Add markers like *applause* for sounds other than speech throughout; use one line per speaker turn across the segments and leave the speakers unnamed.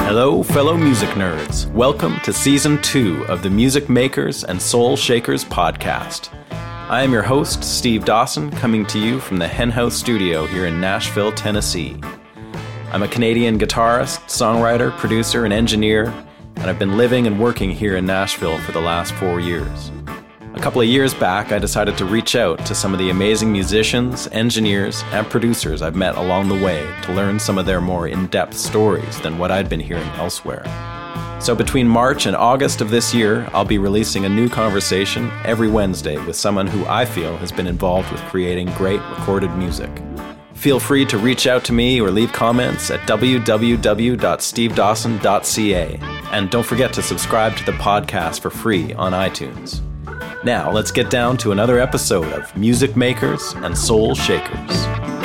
Hello, fellow music nerds. Welcome to season two of the Music Makers and Soul Shakers podcast. I am your host, Steve Dawson, coming to you from the Henhouse Studio here in Nashville, Tennessee. I'm a Canadian guitarist, songwriter, producer, and engineer, and I've been living and working here in Nashville for the last four years. A couple of years back, I decided to reach out to some of the amazing musicians, engineers, and producers I've met along the way to learn some of their more in depth stories than what I'd been hearing elsewhere. So, between March and August of this year, I'll be releasing a new conversation every Wednesday with someone who I feel has been involved with creating great recorded music. Feel free to reach out to me or leave comments at www.stevedawson.ca. And don't forget to subscribe to the podcast for free on iTunes. Now, let's get down to another episode of Music Makers and Soul Shakers.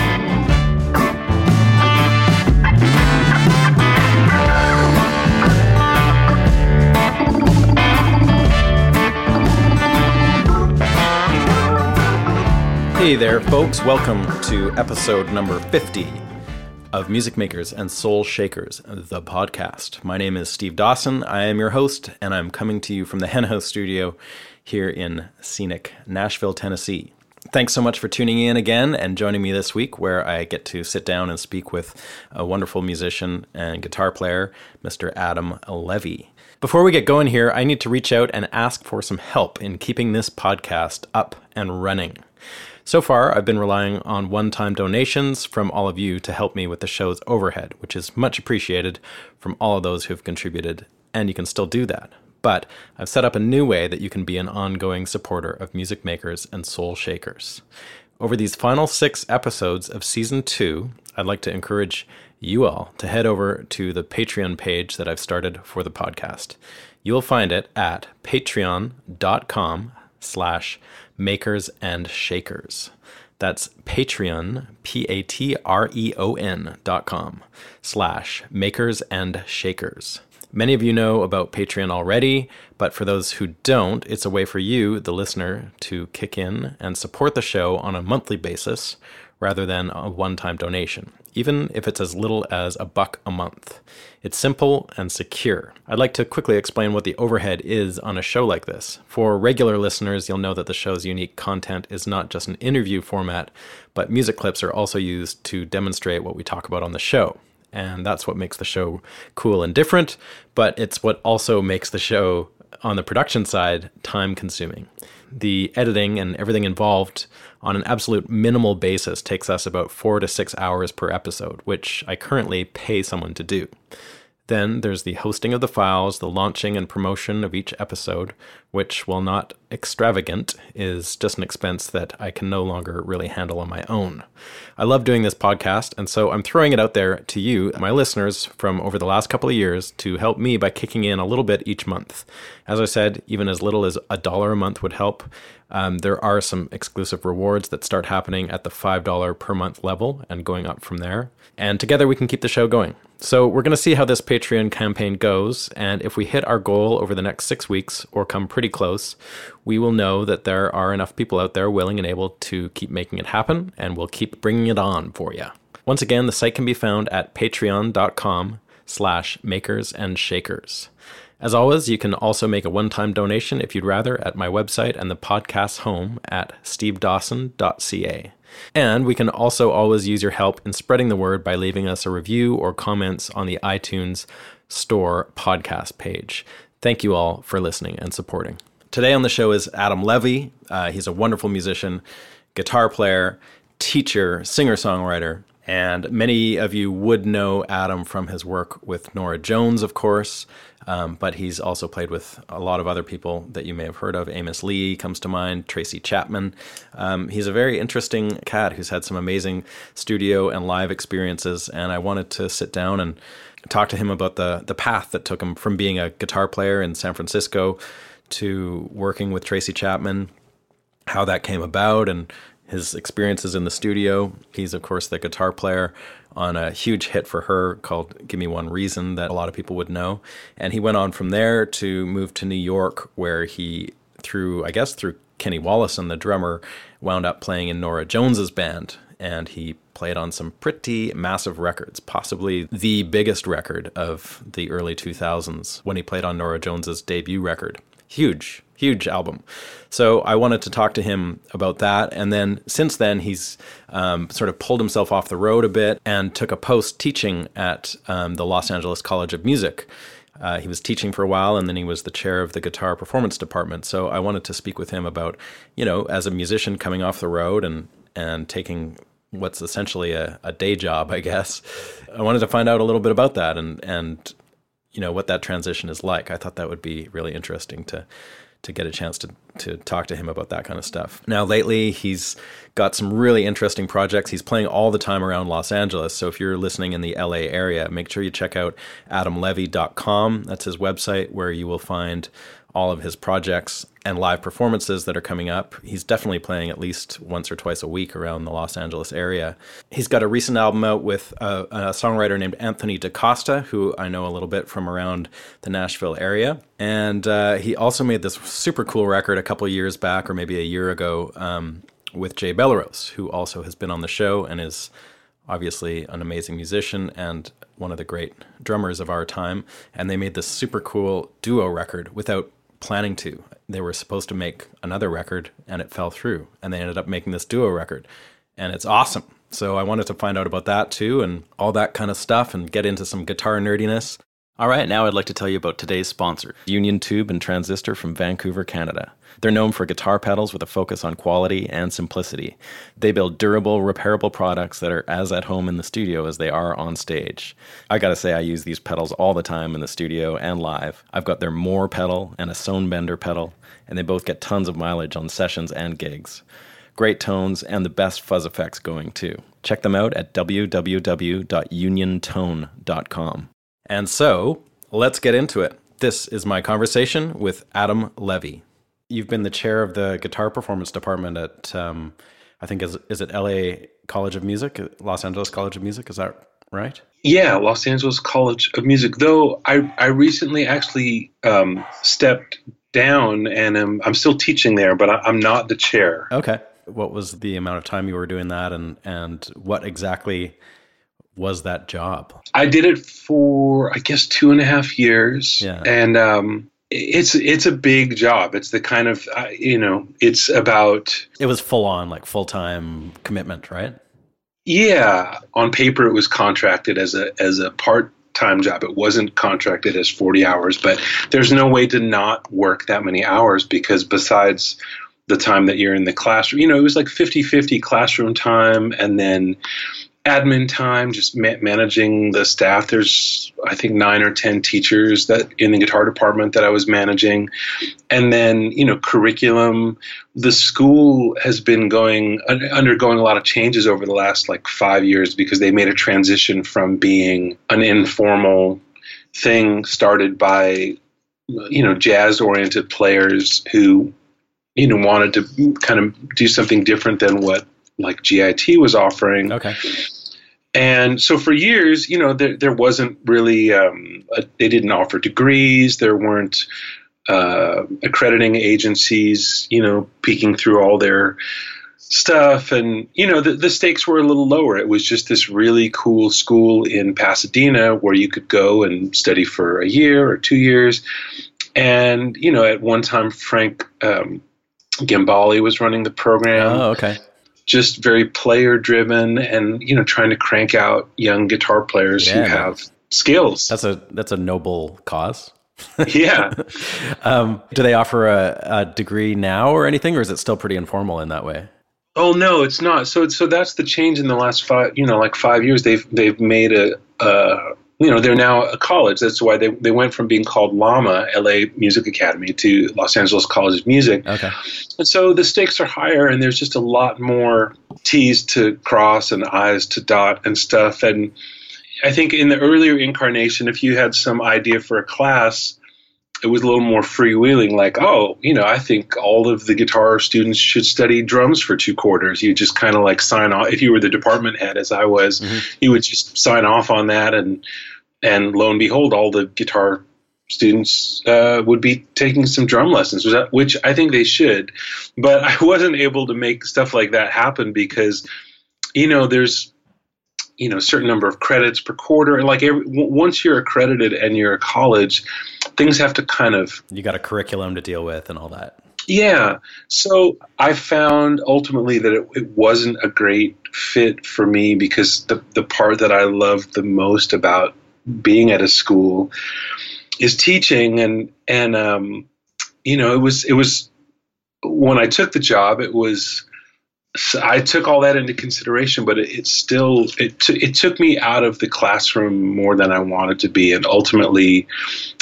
Hey there, folks. Welcome to episode number 50 of Music Makers and Soul Shakers, the podcast. My name is Steve Dawson. I am your host, and I'm coming to you from the Henhouse studio here in scenic Nashville, Tennessee. Thanks so much for tuning in again and joining me this week, where I get to sit down and speak with a wonderful musician and guitar player, Mr. Adam Levy. Before we get going here, I need to reach out and ask for some help in keeping this podcast up and running. So far, I've been relying on one time donations from all of you to help me with the show's overhead, which is much appreciated from all of those who've contributed, and you can still do that. But I've set up a new way that you can be an ongoing supporter of music makers and soul shakers. Over these final six episodes of season two, I'd like to encourage you all to head over to the Patreon page that I've started for the podcast. You will find it at patreon.com slash makers and shakers. That's Patreon, P A T R E O N dot com slash makers and shakers. Many of you know about Patreon already, but for those who don't, it's a way for you, the listener, to kick in and support the show on a monthly basis rather than a one time donation, even if it's as little as a buck a month. It's simple and secure. I'd like to quickly explain what the overhead is on a show like this. For regular listeners, you'll know that the show's unique content is not just an interview format, but music clips are also used to demonstrate what we talk about on the show. And that's what makes the show cool and different, but it's what also makes the show on the production side time consuming. The editing and everything involved on an absolute minimal basis takes us about four to six hours per episode, which I currently pay someone to do. Then there's the hosting of the files, the launching and promotion of each episode, which, while not extravagant, is just an expense that I can no longer really handle on my own. I love doing this podcast, and so I'm throwing it out there to you, my listeners, from over the last couple of years to help me by kicking in a little bit each month. As I said, even as little as a dollar a month would help. Um, there are some exclusive rewards that start happening at the $5 per month level and going up from there. And together we can keep the show going. So we're going to see how this Patreon campaign goes, and if we hit our goal over the next six weeks or come pretty close, we will know that there are enough people out there willing and able to keep making it happen, and we'll keep bringing it on for you. Once again, the site can be found at patreon.com slash makers and shakers. As always, you can also make a one-time donation if you'd rather at my website and the podcast's home at stevedawson.ca. And we can also always use your help in spreading the word by leaving us a review or comments on the iTunes Store podcast page. Thank you all for listening and supporting. Today on the show is Adam Levy. Uh, he's a wonderful musician, guitar player, teacher, singer songwriter. And many of you would know Adam from his work with Norah Jones, of course, um, but he's also played with a lot of other people that you may have heard of. Amos Lee comes to mind, Tracy Chapman. Um, he's a very interesting cat who's had some amazing studio and live experiences, and I wanted to sit down and talk to him about the the path that took him from being a guitar player in San Francisco to working with Tracy Chapman, how that came about, and his experiences in the studio. He's, of course, the guitar player on a huge hit for her called Give Me One Reason that a lot of people would know. And he went on from there to move to New York, where he, through, I guess, through Kenny Wollesen, the drummer, wound up playing in Norah Jones's band. And he played on some pretty massive records, possibly the biggest record of the early 2000s when he played on Norah Jones's debut record. Huge, huge album. So I wanted to talk to him about that. And then since then, he's um, sort of pulled himself off the road a bit and took a post teaching at um, the Los Angeles College of Music. Uh, he was teaching for a while and then he was the chair of the guitar performance department. So I wanted to speak with him about, you know, as a musician coming off the road and, and taking what's essentially a, a day job, I guess. I wanted to find out a little bit about that and, and, you know, what that transition is like. I thought that would be really interesting to to get a chance to to talk to him about that kind of stuff. Now lately he's got some really interesting projects. He's playing all the time around Los Angeles. So if you're listening in the LA area, make sure you check out adamlevy.com. That's his website where you will find all of his projects and live performances that are coming up. He's definitely playing at least once or twice a week around the Los Angeles area. He's got a recent album out with a, a songwriter named Anthony DaCosta, who I know a little bit from around the Nashville area. And uh, he also made this super cool record a couple years back, or maybe a year ago, um, with Jay Bellerose, who also has been on the show and is obviously an amazing musician and one of the great drummers of our time. And they made this super cool duo record without planning to. They were supposed to make another record and it fell through. And they ended up making this duo record. And it's awesome. So I wanted to find out about that too and all that kind of stuff and get into some guitar nerdiness. All right, now I'd like to tell you about today's sponsor, Union Tube and Transistor from Vancouver, Canada. They're known for guitar pedals with a focus on quality and simplicity. They build durable, repairable products that are as at home in the studio as they are on stage. I gotta say, I use these pedals all the time in the studio and live. I've got their Moore pedal and a Sonebender pedal, and they both get tons of mileage on sessions and gigs. Great tones and the best fuzz effects going too. Check them out at www.uniontone.com. And so, let's get into it. This is my conversation with Adam Levy. You've been the chair of the guitar performance department at, um, I think, is, is it LA College of Music, Los Angeles College of Music? Is that right?
Yeah, Los Angeles College of Music. Though I, I recently actually um, stepped down and I'm, I'm still teaching there, but I, am not the chair.
Okay. What was the amount of time you were doing that and, and what exactly was that job?
I did it for I guess two and a half years, yeah. and um, it's it's a big job. It's the kind of uh, you know it's about.
It was full on like full time commitment, right?
Yeah, on paper it was contracted as a as a part time job. It wasn't contracted as 40 hours, but there's no way to not work that many hours because besides the time that you're in the classroom, you know, it was like 50 50 classroom time and then admin time, just ma- managing the staff. There's, I think, nine or 10 teachers that in the guitar department that I was managing. And then, you know, curriculum. The school has been going, undergoing a lot of changes over the last like five years because they made a transition from being an informal thing started by, you know, jazz oriented players who, you know, wanted to kind of do something different than what like GIT was offering.
Okay.
And so for years, you know, there, there wasn't really, um, a, they didn't offer degrees. There weren't uh, accrediting agencies, you know, peeking through all their stuff. And, you know, the, the stakes were a little lower. It was just this really cool school in Pasadena where you could go and study for a year or two years. And, you know, at one time, Frank um, Gambale was running the program.
Oh, okay
just very player driven and you know trying to crank out young guitar players yeah, who have skills.
That's a that's a noble cause. *laughs*
Yeah. *laughs*
Um, do they offer a, a, degree now or anything or is it still pretty informal in that way?
Oh no, it's not. So so that's the change in the last five, you know, like five years. They've they've made a, uh, you know, they're now a college. That's why they they went from being called LAMA, LA Music Academy, to Los Angeles College of Music.
Okay.
And so the stakes are higher, and there's just a lot more T's to cross and I's to dot and stuff. And I think in the earlier incarnation, if you had some idea for a class it was a little more freewheeling, like, oh, you know, I think all of the guitar students should study drums for two quarters. You just kind of like sign off. If you were the department head, as I was, mm-hmm. you would just sign off on that, and and lo and behold, all the guitar students uh, would be taking some drum lessons, which I think they should. But I wasn't able to make stuff like that happen because, you know, there's you know, a certain number of credits per quarter. And like every, once you're accredited and you're a college, things have to kind of
you got a curriculum to deal with and all that.
Yeah. So I found ultimately that it, it wasn't a great fit for me because the the part that I loved the most about being at a school is teaching and and um, you know it was it was when I took the job it was I took all that into consideration, but it, it still it t- it took me out of the classroom more than I wanted to be, and ultimately,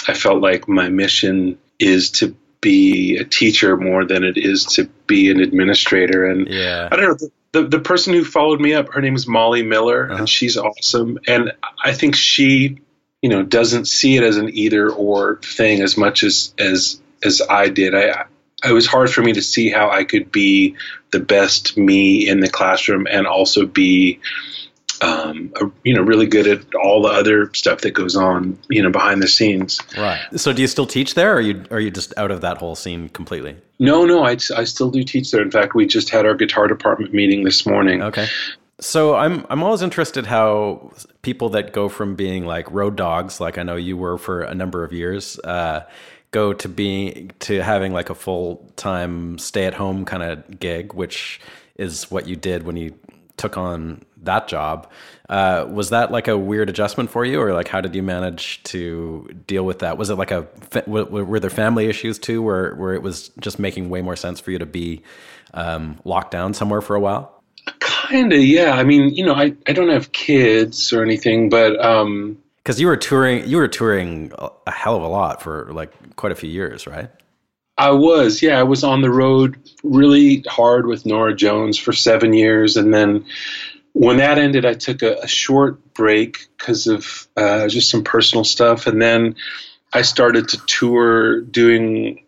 I felt like my mission is to be a teacher more than it is to be an administrator. And
yeah.
I don't know the, the, person who followed me up, her name is Molly Miller, uh-huh. and she's awesome. And I think she, you know, doesn't see it as an either or thing as much as as as I did. I it was hard for me to see how I could be the best me in the classroom and also be um, a, you know really good at all the other stuff that goes on you know behind the scenes.
Right. So do you still teach there or are you are you just out of that whole scene completely?
No no I, I still do teach there. In fact we just had our guitar department meeting this morning.
Okay. So I'm I'm always interested how people that go from being like road dogs, like I know you were for a number of years, uh, go to being to having like a full time stay at home kind of gig, which is what you did when you took on that job. Uh, was that like a weird adjustment for you, or like how did you manage to deal with that? Was it like a were there family issues too, where where it was just making way more sense for you to be um, locked down somewhere for a while?
Kind of, yeah. I mean, you know, I, I don't have kids or anything, but um,
because you were touring, you were touring a hell of a lot for like quite a few years, right?
I was, yeah. I was on the road really hard with Norah Jones for seven years, and then when that ended, I took a, a short break because of uh, just some personal stuff, and then I started to tour doing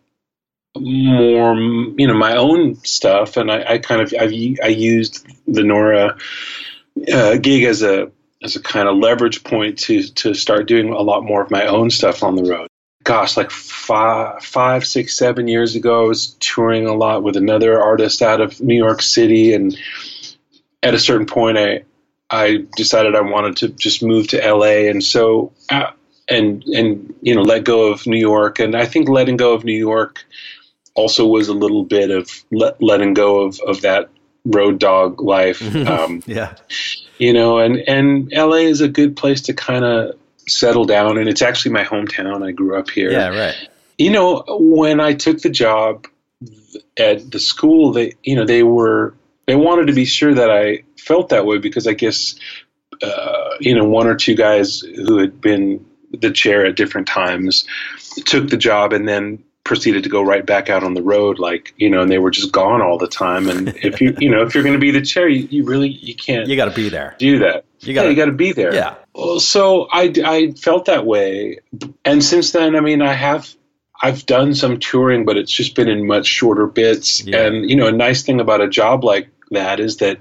more, you know, my own stuff, and I, I kind of I, I used the Norah uh, gig as a as a kind of leverage point to to start doing a lot more of my own stuff on the road. Gosh, like five, five, six, seven years ago, I was touring a lot with another artist out of New York City, and at a certain point, I I decided I wanted to just move to LA, and so uh, and and you know let go of New York, and I think letting go of New York also was a little bit of let, letting go of of that road dog life. *laughs*
Um, yeah
you know, and and LA is a good place to kind of settle down, and it's actually my hometown. I grew up here.
Yeah, right.
You know, when I took the job at the school, they you know they were they wanted to be sure that I felt that way because I guess uh, you know one or two guys who had been the chair at different times took the job and then proceeded to go right back out on the road like you know and they were just gone all the time. And *laughs* if you you know if you're going to be the chair you, you really you can't
you got to be there.
do that.
You got yeah,
you got to be there.
Yeah.
Well, so I, I felt that way. And since then i mean i have i've done some touring but it's just been in much shorter bits. Yeah. and you know a nice thing about a job like that is that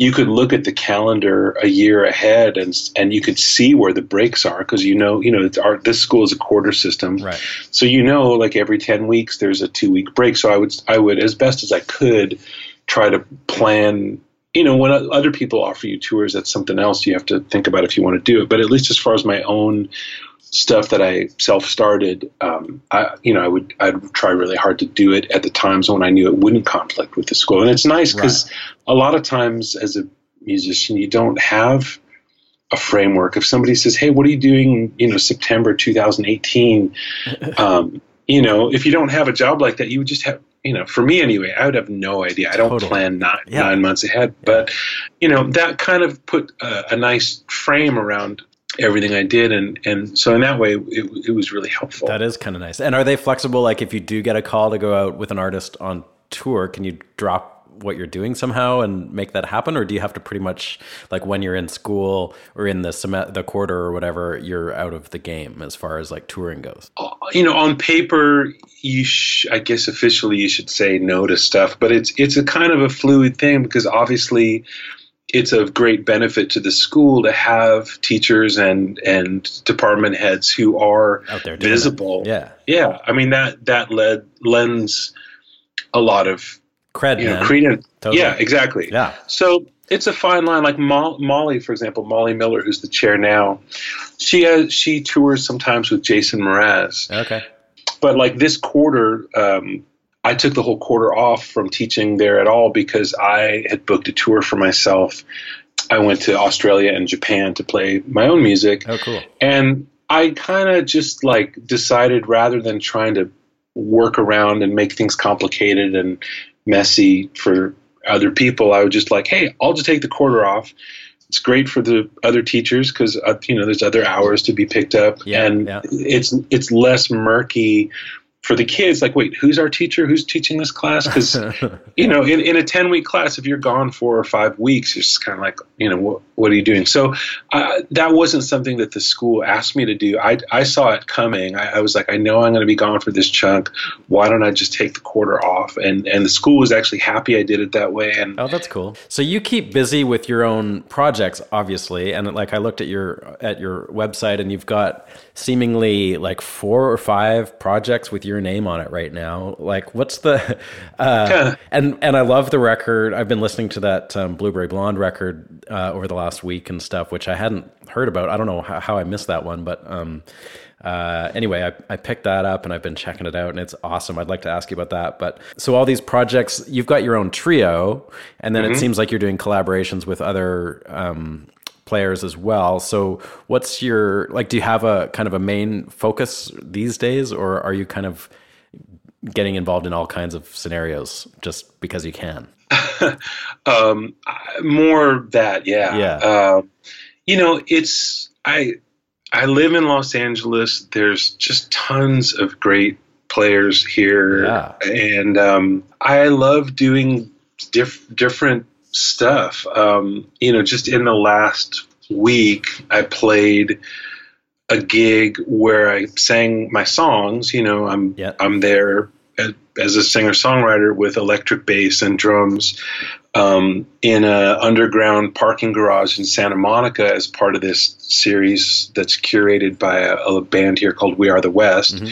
you could look at the calendar a year ahead and and you could see where the breaks are because you know you know our, this school is a quarter system.
Right.
So you know like every 10 weeks there's a two week break. So i would i would as best as i could try to plan you know when other people offer you tours that's something else you have to think about if you want to do it. But at least as far as my own stuff that I self started, um, I you know I would I'd try really hard to do it at the times when I knew it wouldn't conflict with the school, and it's nice because right. a lot of times as a musician you don't have a framework. If somebody says, "Hey, what are you doing?" You know, September 2018. *laughs* Um, you know, if you don't have a job like that, you would just have you know, for me anyway, I would have no idea. I don't
Totally.
plan nine,
Yeah.
nine months ahead, but you know, that kind of put a, a nice frame around everything I did, and and so in that way, it, it was really helpful.
That is kind of nice. And are they flexible? Like, if you do get a call to go out with an artist on tour, can you drop what you're doing somehow and make that happen, or do you have to pretty much like when you're in school or in the sem- the quarter or whatever, you're out of the game as far as like touring goes?
Uh, you know, on paper, you sh- I guess officially you should say no to stuff, but it's it's a kind of a fluid thing because obviously it's of great benefit to the school to have teachers and and department heads who are
Out there it.
visible.
Yeah,
Yeah, I mean that that led lends a lot of
cred,
you know credence.
Totally.
Yeah, exactly.
Yeah.
So it's a fine line. Like Mo- Molly, for example, Molly Miller, who's the chair now, she has she tours sometimes with Jason Mraz.
Okay.
But like this quarter, um, I took the whole quarter off from teaching there at all because I had booked a tour for myself. I went to Australia and Japan to play my own music.
Oh, cool.
And I kind of just like decided rather than trying to work around and make things complicated and messy for other people, I was just like, hey, I'll just take the quarter off. It's great for the other teachers because uh, you know there's other hours to be picked up,
Yeah,
and
yeah.
it's it's less murky for the kids. Like, wait, who's our teacher? Who's teaching this class? Because *laughs* you know, in, in a 10 week class, if you're gone four or five weeks, you're kind of like, you know, what, what are you doing? So uh, that wasn't something that the school asked me to do. I, I saw it coming. I, I was like, I know I'm going to be gone for this chunk. Why don't I just take the quarter off? And, and the school was actually happy I did it that way. And
Oh, that's cool. So you keep busy with your own projects, obviously, and like I looked at your at your website, and you've got seemingly like four or five projects with your name on it right now. Like, what's the? Uh, *laughs* and and I love the record. I've been listening to that um, Blueberry Blonde record uh, over the last week and stuff, which I hadn't heard about. I don't know how, how I missed that one, but. Um, uh, anyway, I, I picked that up and I've been checking it out and it's awesome. I'd like to ask you about that. But so all these projects, you've got your own trio, and then it seems like you're doing collaborations with other um, players as well. So what's your like? Do you have a kind of a main focus these days, or are you kind of getting involved in all kinds of scenarios just because you can? *laughs*
um, more that, yeah.
Yeah.
Uh, you know, it's I I live in Los Angeles. There's just tons of great players here,
Yeah.
and um, I love doing diff- different stuff. Um, you know, just in the last week, I played a gig where I sang my songs. You know, I'm
Yeah.
I'm there as, as a singer songwriter with electric bass and drums um, in an underground parking garage in Santa Monica as part of this series that's curated by a, a band here called We Are the West.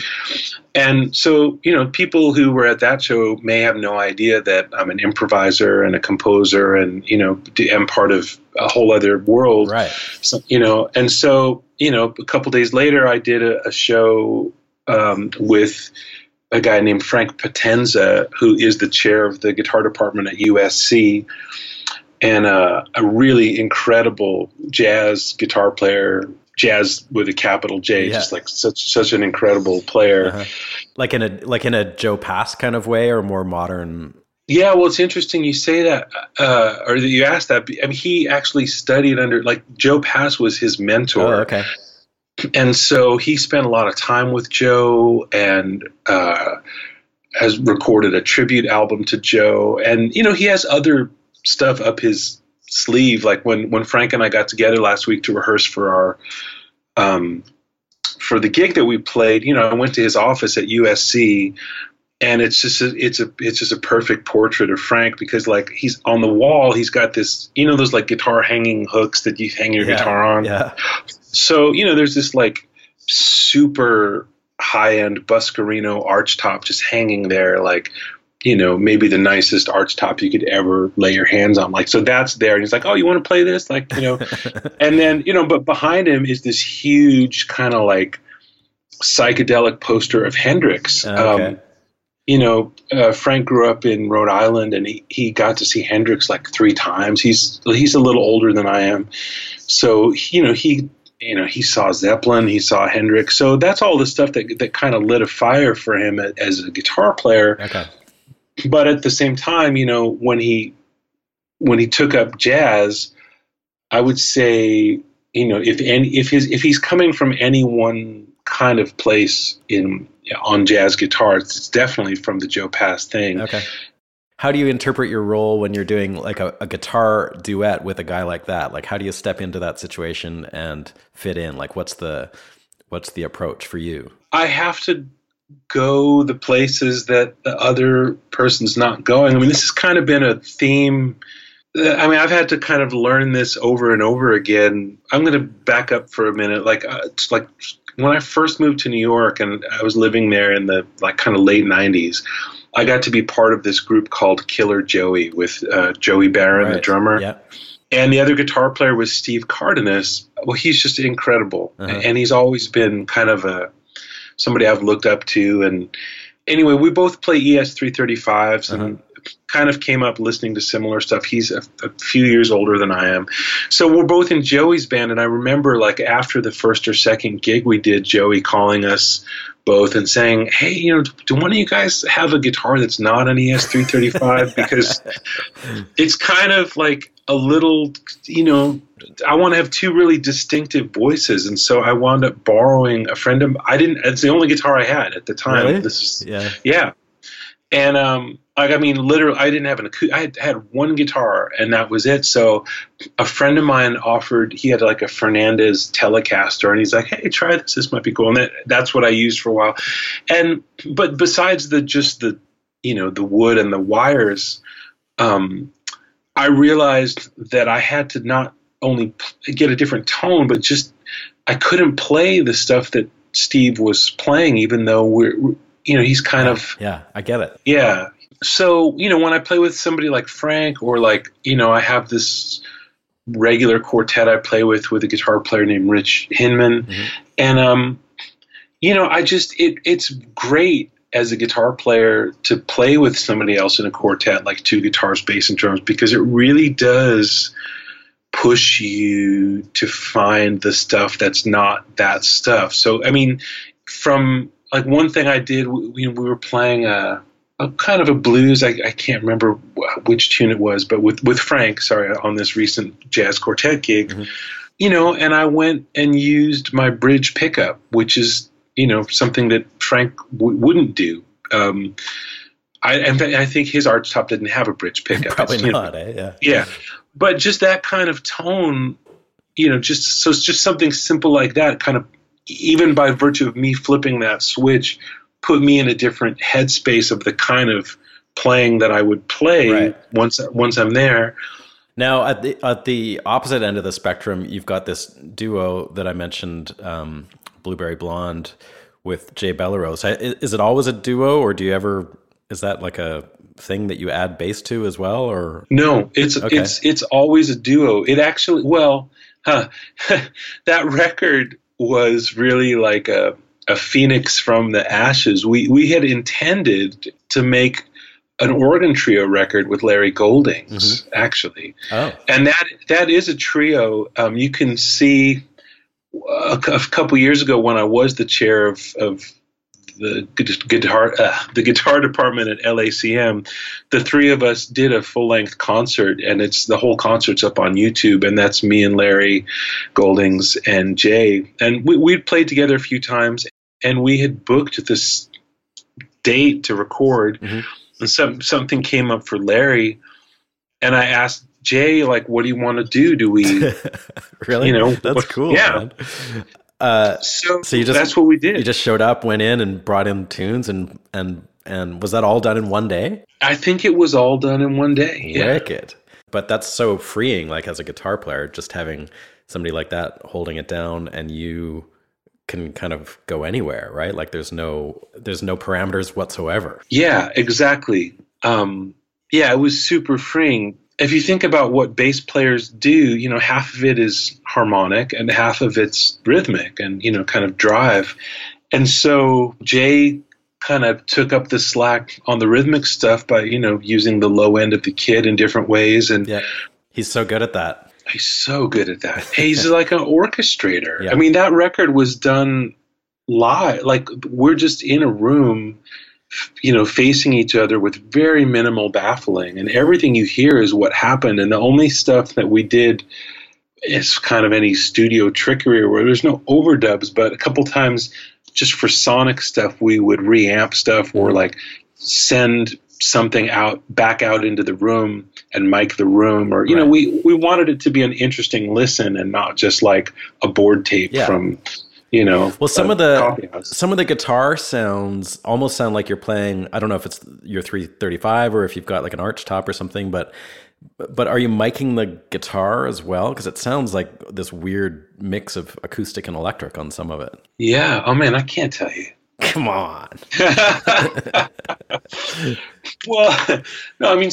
And so, you know, people who were at that show may have no idea that I'm an improviser and a composer and, you know, am part of a whole other world
Right.
so, you know and so you know a couple days later i did a, a show um, with a guy named frank potenza who is the chair of the guitar department at usc and uh, a really incredible jazz guitar player jazz with a capital j
Yeah.
just like such such an incredible player
Uh-huh. Like in a like in a Joe Pass kind of way, or more modern.
Yeah, well, it's interesting you say that, uh, or that you asked that. I mean, he actually studied under, like, Joe Pass was his mentor.
Oh, okay.
And so he spent a lot of time with Joe and uh, has recorded a tribute album to Joe. And you know, he has other stuff up his sleeve. Like when when Frank and I got together last week to rehearse for our um, for the gig that we played. You know, I went to his office at USC. And it's just a, it's a it's just a perfect portrait of Frank because like he's on the wall he's got this you know those like guitar hanging hooks that you hang your
Yeah.
guitar on
Yeah.
So you know there's this like super high end buscarino arch top just hanging there like you know maybe the nicest arch top you could ever lay your hands on. Like so that's there and he's like oh you want to play this? Like you know. *laughs* And then you know but behind him is this huge kind of like psychedelic poster of hendrix.
Okay.
um, you know, uh, Frank grew up in Rhode Island, and he, he got to see Hendrix like three times. He's he's a little older than I am, so you know he you know he saw Zeppelin, he saw Hendrix. So that's all the stuff that that kind of lit a fire for him as a guitar player.
Okay.
but at the same time, you know, when he when he took up jazz, I would say, you know, if any if his if he's coming from any one kind of place in on jazz guitar, it's definitely from the Joe Pass thing.
Okay. How do you interpret your role when you're doing like a, a, guitar duet with a guy like that? Like, how do you step into that situation and fit in? Like, what's the what's the approach for you?
I have to go the places that the other person's not going. I mean, this has kind of been a theme. I mean, I've had to kind of learn this over and over again. I'm going to back up for a minute. Like, uh, it's like when I first moved to New York and I was living there in the like kind of late 90s. I got to be part of this group called Killer Joey with uh, Joey Baron, right. the drummer.
Yeah.
And the other guitar player was Steve Cardenas. Well, he's just incredible, uh-huh. and he's always been kind of a somebody I've looked up to. And anyway, we both play ES 335s and uh-huh. Kind of came up listening to similar stuff. He's a, a, few years older than I am. So we're both in Joey's band. And I remember, like, after the first or second gig we did, Joey calling us both and saying, "Hey, you know, do one of you guys have a guitar that's not an ES335? *laughs* Because it's kind of like a little, you know, I want to have two really distinctive voices, and so I wound up borrowing a friend of. I didn't. It's the only guitar I had at the time.
Really?
This is
yeah,
yeah, and um, like I mean, literally, I didn't have an. I had, had one guitar, and that was it. So, a friend of mine offered. He had like a Fernandes Telecaster, and he's like, "Hey, try this. This might be cool." And that, that's what I used for a while. And but besides the just the you know the wood and the wires, um, I realized that I had to not only get a different tone, but just I couldn't play the stuff that Steve was playing, even though we're you know he's kind of
yeah i get it
yeah so you know when I play with somebody like Frank or like you know I have this regular quartet I play with with a guitar player named Rich Hinman, mm-hmm. and um, you know I just it it's great as a guitar player to play with somebody else in a quartet like two guitars, bass, and drums because it really does push you to find the stuff that's not that stuff. So I mean, from like one thing I did, we, we were playing a a kind of a blues. I, I, can't remember which tune it was, but with with Frank, sorry, on this recent jazz quartet gig, mm-hmm. you know, and I went and used my bridge pickup, which is you know something that Frank w- wouldn't do. Um, I, I think his arch top didn't have a bridge *laughs* pickup.
Probably
it's,
not.
Know,
eh? Yeah.
Yeah, but just that kind of tone, you know, just so it's just something simple like that, kind of even by virtue of me flipping that switch put me in a different headspace of the kind of playing that I would play right. once once I'm there.
Now, at the at the opposite end of the spectrum, you've got this duo that I mentioned, um, Blueberry Blonde, with Jay Bellerose. Is it always a duo, or do you ever? Is that like a thing that you add bass to as well, or
no? It's okay. it's it's always a duo. It actually, well, huh, *laughs* that record was really like a a phoenix from the ashes. We we had intended to make an organ trio record with Larry Goldings, mm-hmm. actually.
Oh.
And that that is a trio. Um, you can see a, a, couple years ago when I was the chair of, of the guitar uh, the guitar department at LACM, the three of us did a full length concert, and it's the whole concert's up on YouTube, and that's me and Larry Goldings and Jay, and we we played together a few times, and we had booked this date to record, mm-hmm. and some something came up for Larry, and I asked Jay, like, what do you want to do? Do we *laughs*
really?
You know,
that's
what,
cool.
Yeah.
Uh,
so, so you just that's what we did.
You just showed up, went in, and brought in tunes, and and and was that all done in one day?
I think it was all done in one day.
Wicked. Yeah. But that's so freeing, like as a guitar player, just having somebody like that holding it down, and you can kind of go anywhere, right? Like there's no there's no parameters whatsoever.
Yeah, exactly. Um, yeah, it was super freeing. If you think about what bass players do, you know, half of it is harmonic and half of it's rhythmic and you know, kind of drive. And so Jay kind of took up the slack on the rhythmic stuff by you know using the low end of the kit in different ways and
yeah he's so good at that
He's so good at that. *laughs* He's like an orchestrator. Yeah. I mean, that record was done live. Like we're just in a room you know, facing each other with very minimal baffling, and everything you hear is what happened. And the only stuff that we did is kind of any studio trickery where there's no overdubs, but a couple times just for sonic stuff, we would reamp stuff or like send something out back out into the room and mic the room or you right. know we we wanted it to be an interesting listen and not just like a board tape yeah. from you know
well some of the some of the guitar sounds almost sound like you're playing i don't know if it's your 335 or if you've got like an arch top or something but but are you miking the guitar as well? Because it sounds like this weird mix of acoustic and electric on some of it.
Yeah. Oh man, I can't tell you.
Come on. *laughs*
well, no, I mean,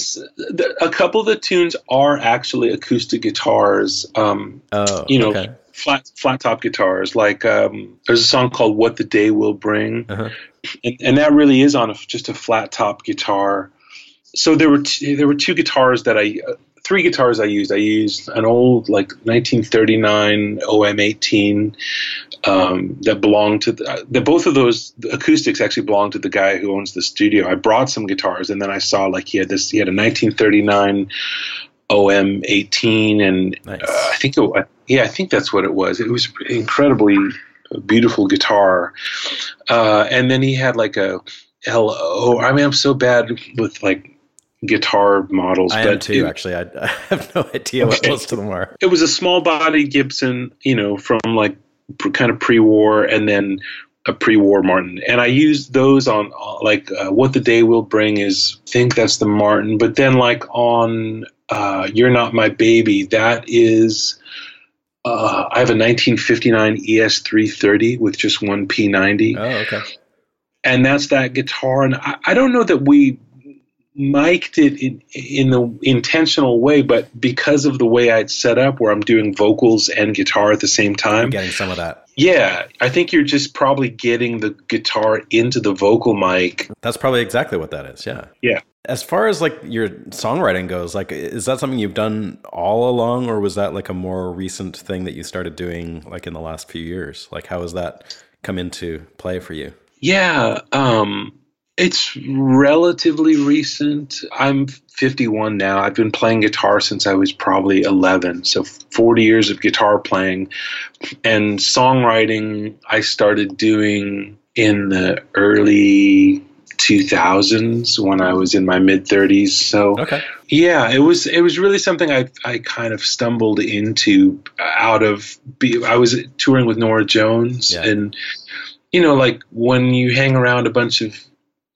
a couple of the tunes are actually acoustic guitars. Um, oh, you know, okay. flat flat top guitars. Like um, there's a song called "What the Day Will Bring," uh-huh. and, and, that really is on a, just a flat top guitar so there were t- there were two guitars that I uh, three guitars I used. I used an old like 1939 OM18 um, that belonged to the, the, both of those acoustics actually belonged to the guy who owns the studio. I brought some guitars and then I saw like he had this he had a 1939 OM18 and nice. uh, I think it, yeah I think that's what it was. It was incredibly beautiful guitar, uh, and then he had like a LO. I mean I'm so bad with like guitar models.
I am too, it, actually. I, *laughs* I, have no idea what most of them are.
It was a small body Gibson, you know, from like kind of pre-war, and then a pre-war Martin. And I used those on like uh, what the day will bring is I think that's the Martin, but then like on uh, You're Not My Baby, that is. Uh, I have a 1959 ES330 with just one P90.
Oh, okay.
And that's that guitar. And I, I don't know that we mic'd it in in the intentional way, but because of the way I'd set up, where I'm doing vocals and guitar at the same time,
getting some of that.
Yeah, I think you're just probably getting the guitar into the vocal mic.
That's probably exactly what that is. Yeah.
Yeah.
As far as like your songwriting goes, like is that something you've done all along, or was that like a more recent thing that you started doing like in the last few years? Like how has that come into play for you?
Yeah. Um, it's relatively recent. I'm 51 now. I've been playing guitar since I was probably 11, so 40 years of guitar playing. And songwriting, I started doing in the early 2000s when I was in my mid 30s. So
okay.
yeah, it was it was really something I I kind of stumbled into out of I was touring with Norah Jones yeah. and you know like when you hang around a bunch of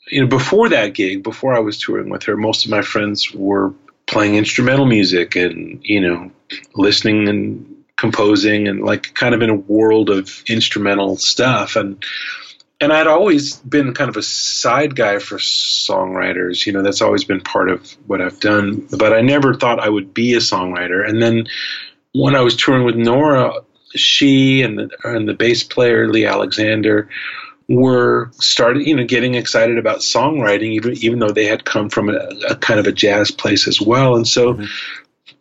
you know, before that gig, before I was touring with her, most of my friends were playing instrumental music and, you know, listening and composing and like kind of in a world of instrumental stuff. And, and I'd always been kind of a side guy for songwriters. You know, that's always been part of what I've done. But I never thought I would be a songwriter. And then when I was touring with Norah, she and the, and the bass player, Lee Alexander, were started, you know, getting excited about songwriting, even even though they had come from a, a kind of a jazz place as well. And so, mm-hmm.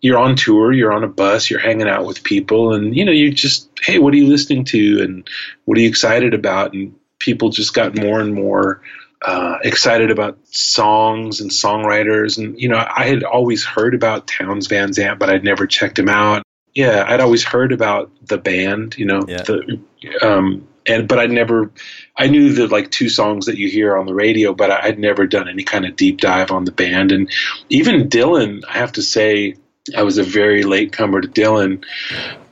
you're on tour, you're on a bus, you're hanging out with people, and you know, you just, hey, what are you listening to, and what are you excited about? And people just got more and more uh, excited about songs and songwriters. And you know, I had always heard about Townes Van Zandt, but I'd never checked him out. Yeah, I'd always heard about the band. You know, yeah. the um, and but I never, I knew the like two songs that you hear on the radio, but I'd never done any kind of deep dive on the band. And even Dylan, I have to say, I was a very late comer to Dylan,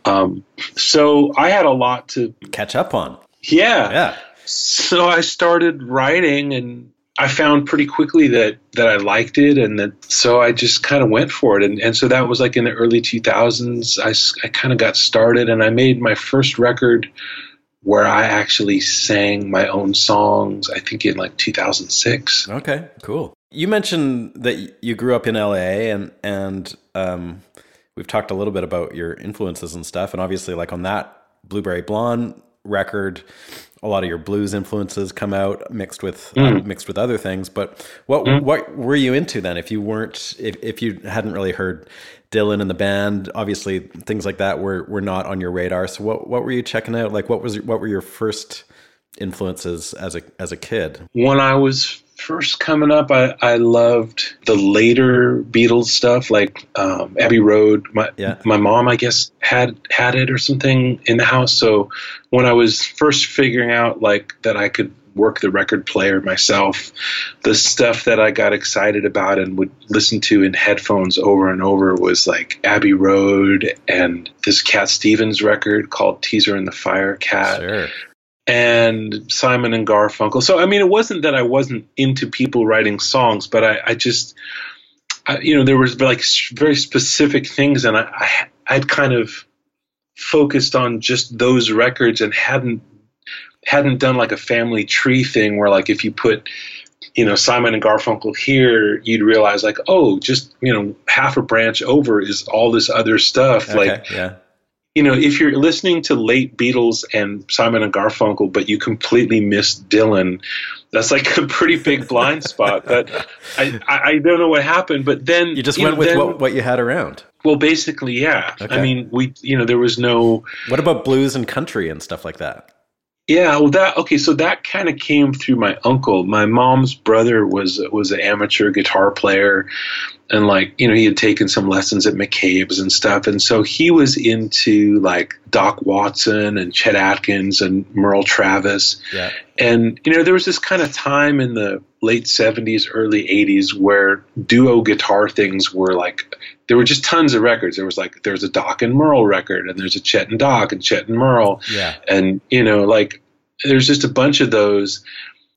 um, so I had a lot to
catch up on.
Yeah,
yeah.
So I started writing, and I found pretty quickly that that I liked it, and that so I just kind of went for it, and and so that was like in the early 2000s. I I kind of got started, and I made my first record where I actually sang my own songs, I think in like 2006.
Okay, cool. You mentioned that you grew up in LA and and um, we've talked a little bit about your influences and stuff and obviously like on that Blueberry Blonde record a lot of your blues influences come out mixed with mm. uh, mixed with other things but what mm. what were you into then if you weren't if, if you hadn't really heard Dylan and the band. Obviously, things like that were were not on your radar. So what what were you checking out? Like what was what were your first influences as a as a kid?
When I was first coming up, I, I loved the later Beatles stuff, like um, Abbey Road. My
Yeah.
my mom, I guess, had had it or something in the house. So when I was first figuring out like that, I could work the record player myself. The stuff that I got excited about and would listen to in headphones over and over was like Abbey Road and this Cat Stevens record called Teaser and the Firecat
Sure.
and Simon and Garfunkel. So I mean, it wasn't that I wasn't into people writing songs, but I, I just, I, you know, there was like very specific things, and I, I, I'd kind of focused on just those records and hadn't hadn't done like a family tree thing where like if you put you know Simon and Garfunkel here, you'd realize like oh, just you know half a branch over is all this other stuff
Okay.
like
yeah.
you know, if you're listening to late Beatles and Simon and Garfunkel, but you completely miss Dylan, that's like a pretty big *laughs* blind spot. But I, I, don't know what happened. But then
You just
know,
went with
then-
what, what you had around.
Well, basically, yeah.
Okay.
I mean, we, you know, there was no.
What about blues and country and stuff like that?
Yeah, well, that okay. So that kind of came through my uncle. My mom's brother was was an amateur guitar player, and like you know he had taken some lessons at McCabe's and stuff, and so he was into like Doc Watson and Chet Atkins and Merle Travis,
Yeah.
and you know there was this kind of time in the late 70s early 80s where duo guitar things were like there were just tons of records there was like there's a doc and merle record and there's a chet and doc and chet and merle
Yeah.
and you know like there's just a bunch of those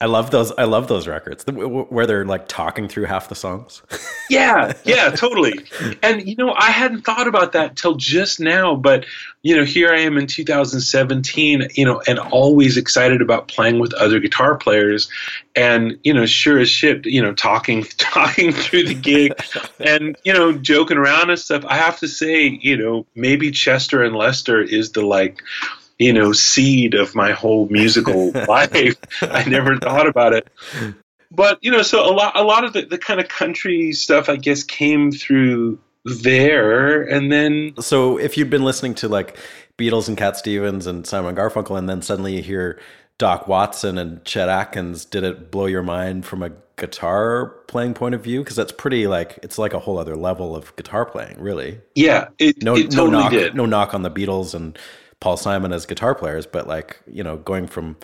I love those. I love those records the- w- w- where they're like talking through half the songs. *laughs*
yeah yeah totally and you know i hadn't thought about that till just now but you know here i am in 2017 you know and always excited about playing with other guitar players and you know sure as shit you know talking *laughs* talking through the gig *laughs* and you know joking around and stuff i have to say you know maybe chester and lester is the like you know seed of my whole musical *laughs* life i never thought about it but you know so a lot a lot of the, the kind of country stuff i guess came through there and then
so if you'd been listening to like Beatles and Cat Stevens and Simon Garfunkel, and then suddenly you hear Doc Watson and Chet Atkins, did it blow your mind from a guitar playing point of view? Because that's pretty like it's like a whole other level of guitar playing, really.
yeah it,
No,
it
no knock,
did
no knock on the Beatles and Paul Simon as guitar players, but like you know, going from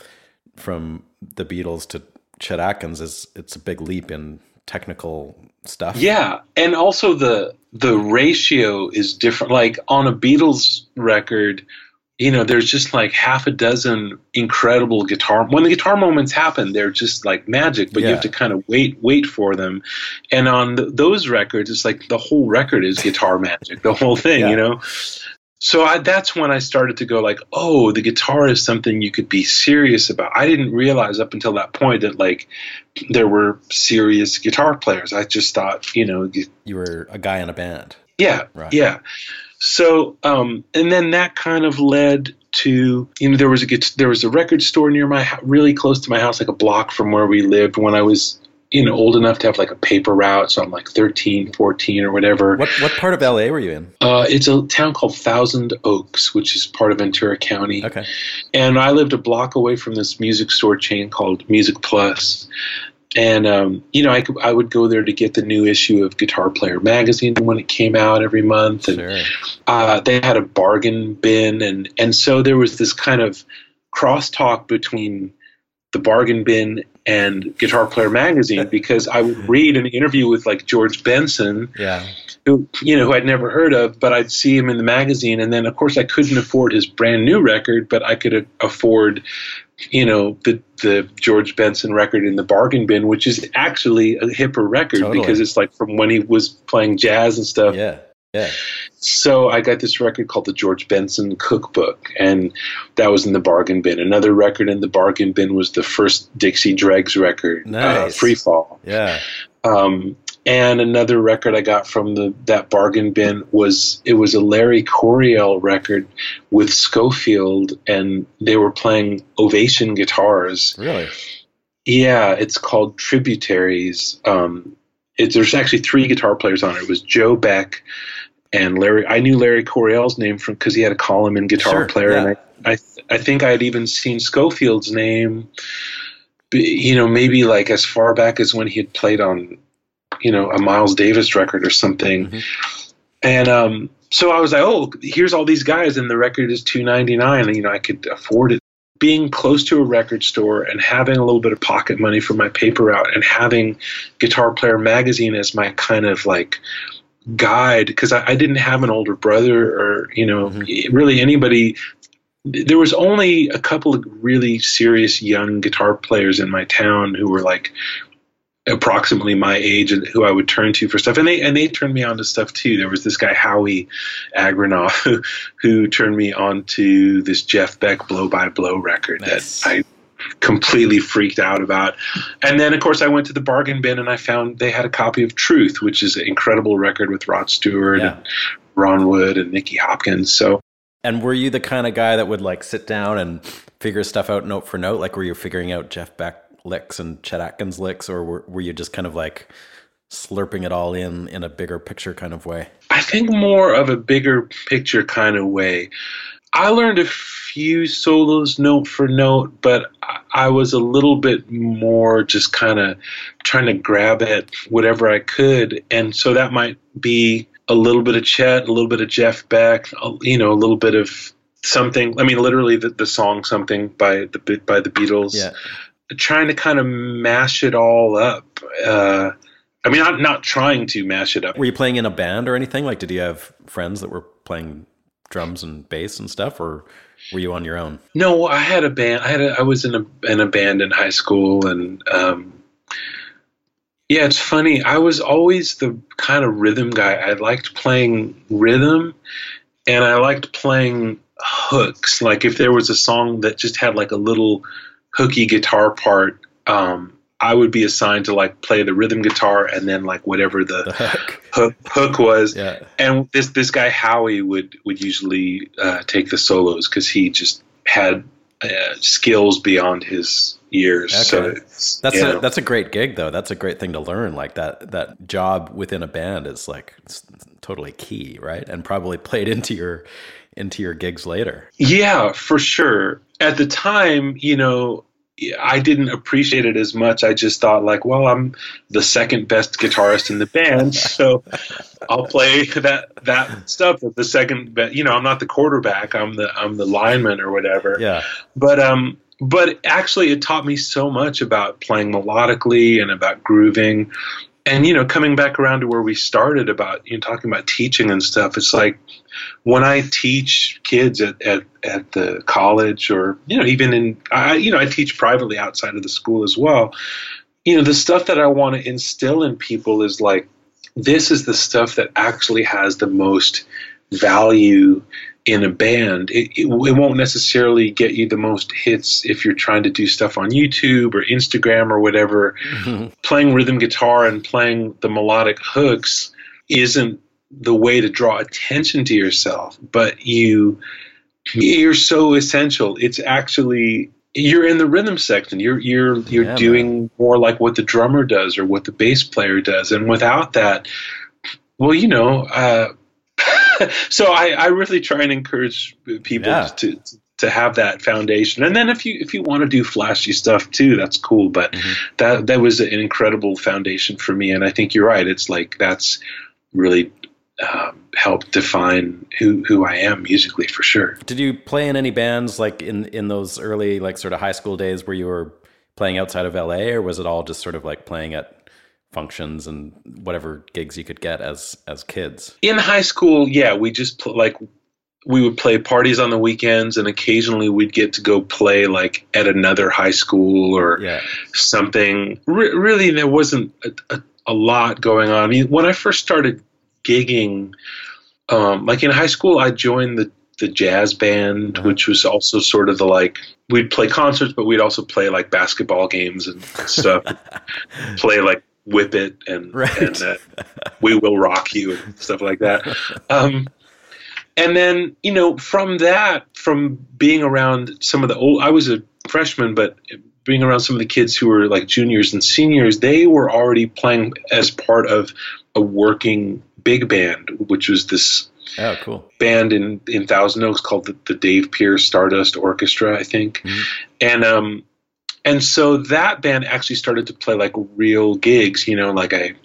from the Beatles to Chet Atkins is it's a big leap in technical stuff.
yeah and also the the ratio is different like on a beatles record you know there's just like half a dozen incredible guitar when the guitar moments happen they're just like magic but you have to kind of wait wait for them and on th those records it's like the whole record is guitar magic the whole thing
Yeah.
you know so I, that's when I started to go like, oh, the guitar is something you could be serious about. I didn't realize up until that point that like there were serious guitar players. I just thought, you know,
you were a guy in a band.
yeah,
Right.
yeah. So, um, and then that kind of led to, you know, there was a there was a record store near my really close to my house, like a block from where we lived when I was, you know, old enough to have like a paper route. So I'm like 13, 14 or whatever.
What what part of LA were you in?
Uh, it's a town called Thousand Oaks, which is part of Ventura County.
Okay.
And I lived a block away from this music store chain called Music Plus. And um, you know, I could, I would go there to get the new issue of Guitar Player magazine when it came out every month, and
Sure.
uh, they had a bargain bin, and and so there was this kind of crosstalk between the bargain bin and Guitar Player magazine because I would read an interview with like George Benson,
Yeah.
who you know who I'd never heard of, but I'd see him in the magazine, and then of course I couldn't afford his brand new record, but I could a- afford, you know, the the George Benson record in the bargain bin, which is actually a hipper record
Totally.
because it's like from when he was playing jazz and stuff.
Yeah. Yeah.
So I got this record called the George Benson Cookbook, and that was in the bargain bin. Another record in the bargain bin was the first Dixie Dregs record, uh, Free Fall.
Yeah.
Um, and another record I got from the that bargain bin was it was a Larry Coryell record with Scofield, and they were playing Ovation guitars.
Really.
Yeah, it's called Tributaries. Um, it, there's actually three guitar players on it. It was Joe Beck and Larry. I knew Larry Coryell's name from because he had a column in Guitar
Sure,
Player,
yeah.
and I, I I think I had even seen Scofield's name. You know, maybe like as far back as when he had played on, you know, a Miles Davis record or something.
Mhm.
And um, so I was like, oh, here's all these guys, and the record is two ninety nine, and you know, I could afford it. Being close to a record store and having a little bit of pocket money for my paper route, and having Guitar Player magazine as my kind of like guide, because I, I didn't have an older brother or you know, mm-hmm. really anybody. There was only a couple of really serious young guitar players in my town who were like approximately my age and who I would turn to for stuff. And they and they turned me on to stuff too. There was this guy Howie Agranoff who, *laughs* who turned me on to this Jeff Beck blow by blow record
Nice.
that I completely freaked out about. And then of course I went to the bargain bin and I found they had a copy of Truth, which is an incredible record with Rod Stewart
Yeah.
and Ron Wood and Nicky Hopkins. So
And were you the kind of guy that would like sit down and figure stuff out note for note? Like were you figuring out Jeff Beck licks and Chet Atkins licks, or were, were you just kind of like slurping it all in in a bigger picture kind of way?
I think more of a bigger picture kind of way. I learned a few solos note for note, but I- was a little bit more just kind of trying to grab at whatever I could. And so that might be a little bit of Chet, a little bit of Jeff Beck, you know, a little bit of something. I mean, literally the, the song "Something" by the by the Beatles
Yeah.
trying to kind of mash it all up. Uh, I mean, I'm not trying to mash it up.
Were you playing in a band or anything? Like, did you have friends that were playing drums and bass and stuff, or were you on your own?
No, I had a band. I had a, I was in a in a band in high school, and um, yeah, it's funny. I was always the kind of rhythm guy. I liked playing rhythm, and I liked playing hooks. Like if there was a song that just had like a little hooky guitar part, um, I would be assigned to like play the rhythm guitar, and then like whatever
The
the
hook.
hook, hook was.
Yeah.
and this this guy Howie would would usually uh, take the solos because he just had uh, skills beyond his years.
Okay.
it's,
That's a
know.
that's a great gig though. That's a great thing to learn. Like that that job within a band is like it's totally key, right? And probably played into your into your gigs later.
yeah, for sure. At the time, you know. I didn't appreciate it as much. I just thought like, well, I'm the second best guitarist in the band, *laughs* so I'll play that that stuff. The second, best, you know, I'm not the quarterback. I'm the I'm the lineman or whatever.
Yeah.
but um but actually it taught me so much about playing melodically and about grooving and you know coming back around to where we started about you know talking about teaching and stuff it's like when i teach kids at, at, at the college or you know even in i you know i teach privately outside of the school as well you know the stuff that i want to instill in people is like this is the stuff that actually has the most value in a band. It, it, it won't necessarily get you the most hits if you're trying to do stuff on YouTube or Instagram or whatever. *laughs* Playing rhythm guitar and playing the melodic hooks isn't the way to draw attention to yourself, but you you're so essential. It's actually you're in the rhythm section. You're you're you're
Yeah,
doing more like what the drummer does or what the bass player does, and without that, well, you know. Uh, *laughs* so I, I really try and encourage people
Yeah.
to to have that foundation. And then if you if you want to do flashy stuff too, that's cool. But
Mm-hmm.
that that was an incredible foundation for me. And I think you're right. It's like that's really um, helped define who who I am musically for sure.
Did you play in any bands like in in those early like sort of high school days where you were playing outside of LA or was it all just sort of like playing at functions and whatever gigs you could get as as kids?
In high school, yeah, we just pl- like we would play parties on the weekends, and occasionally we'd get to go play like at another high school or
Yeah.
something. Re- really, there wasn't a, a, a lot going on. I mean, when I first started gigging, um, like in high school, I joined the the jazz band,
Uh-huh.
which was also sort of the like we'd play concerts, but we'd also play like basketball games and stuff. *laughs* play like Whip It and *laughs*
Right.
and uh, We Will Rock You and stuff like that. Um, and then you know from that, from being around some of the old, I was a freshman, but being around some of the kids who were like juniors and seniors, they were already playing as part of a working Big Band, which was this
Oh, cool.
band in in Thousand Oaks called the, the Dave Pierce Stardust Orchestra, I think,
Mhm.
and um, and so that band actually started to play like real gigs. You know, like I.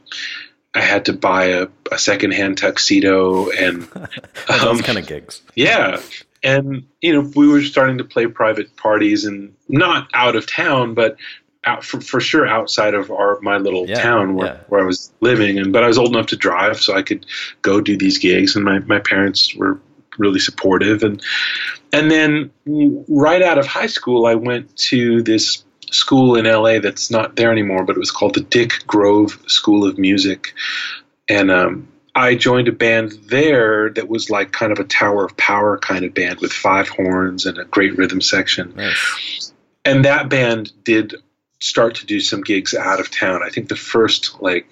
I had to buy a, a secondhand tuxedo and *laughs*
Those
Um,
kind of gigs.
yeah. And, you know, we were starting to play private parties and not out of town, but out for, for sure outside of our my little
Yeah,
town where,
yeah.
where I was living. And but I was old enough to drive so I could go do these gigs and my, my parents were really supportive and and then right out of high school I went to this school in LA that's not there anymore, but it was called the Dick Grove School of Music. And um, I joined a band there that was like kind of a Tower of Power kind of band with five horns and a great rhythm section.
Nice.
And that band did start to do some gigs out of town. I think the first like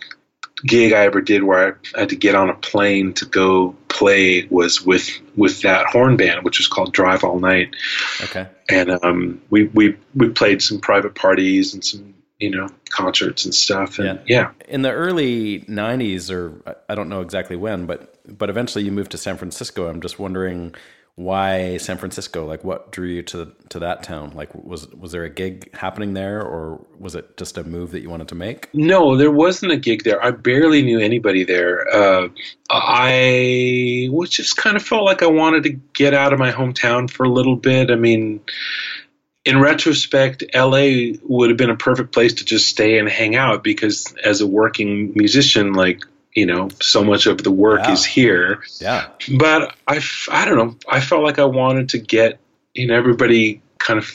gig I ever did where I had to get on a plane to go play was with with that horn band, which was called Drive All Night
Okay.
and um, we we we played some private parties and some you know concerts and stuff and yeah,
In the early '90s, or I- I don't know exactly when, but but eventually you moved to San Francisco. I'm just wondering why San Francisco? Like, what drew you to to that town? Like, was was there a gig happening there, or was it just a move that you wanted to make?
no there wasn't a gig there i barely knew anybody there uh, i was just kind of felt like i wanted to get out of my hometown for a little bit i mean in retrospect la would have been a perfect place to just stay and hang out because as a working musician like you know so much of the work
Yeah.
is here
Yeah.
but I, I don't know. I felt like I wanted to get, you know, everybody kind of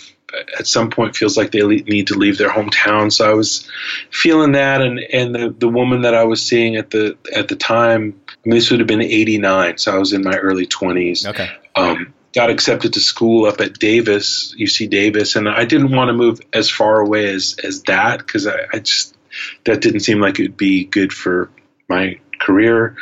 at some point feels like they le- need to leave their hometown. So I was feeling that, and and the the woman that I was seeing at the at the time, I mean, this would have been '89, so I was in my early 20s.
Okay.
Um, got accepted to school up at Davis, UC Davis, and I didn't want to move as far away as as that because I, I just that didn't seem like it would be good for my career.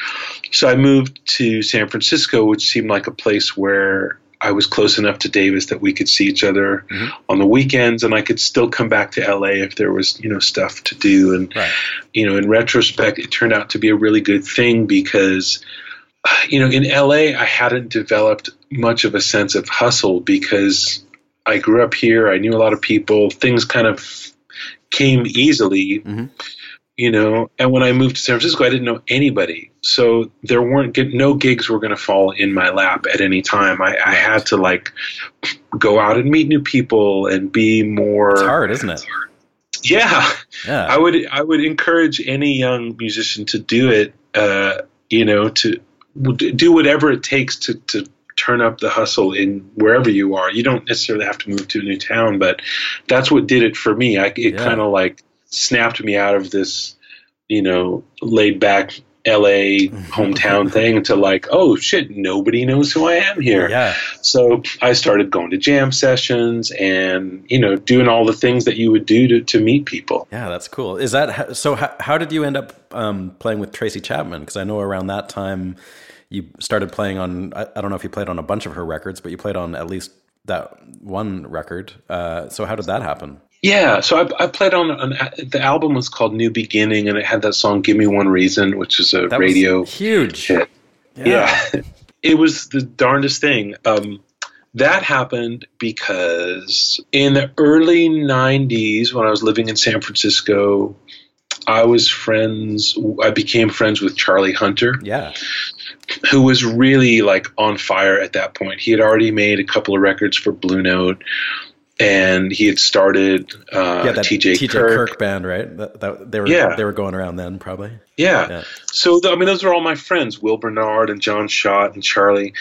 So I moved to San Francisco, which seemed like a place where I was close enough to Davis that we could see each other
Mhm.
on the weekends, and I could still come back to LA if there was, you know, stuff to do. And
Right.
you know, in retrospect, it turned out to be a really good thing because, you know, in LA, I hadn't developed much of a sense of hustle because I grew up here. I knew a lot of people. Things kind of came easily,
Mhm.
You know. And when I moved to San Francisco, I didn't know anybody, so there weren't no gigs were going to fall in my lap at any time. I, I had to like go out and meet new people and be more.
It's hard, isn't it?
Yeah.
Yeah.
I would I would encourage any young musician to do it. Uh, you know, to do whatever it takes to to turn up the hustle in wherever you are. You don't necessarily have to move to a new town, but that's what did it for me. I, it
Yeah.
kind of like snapped me out of this, you know, laid back LA *laughs* hometown thing to like, oh shit, nobody knows who I am here.
yeah.
So I started going to jam sessions and you know doing all the things that you would do to, to meet people.
Yeah, that's cool. Is that so? How, how did you end up um, playing with Tracy Chapman? Because I know around that time you started playing on. I, I don't know if you played on a bunch of her records, but you played on at least that one record. Uh, so how did that happen?
Yeah, so I, I played on an, the album was called New Beginning, and it had that song "Give Me One Reason," which is a
That
radio
huge.
hit. Yeah, *laughs* it was the darndest thing. Um, that happened because in the early '90s, when I was living in San Francisco, I was friends. I became friends with Charlie Hunter,
yeah.
who was really like on fire at that point. He had already made a couple of records for Blue Note, and he had started uh,
yeah, that
TJ,
TJ
Kirk.
Kirk. band, right? That, that, they were
Yeah.
they were going around then, probably.
Yeah.
Yeah.
So th- I mean, those are all my friends: Will Bernard and John Schott and Charlie.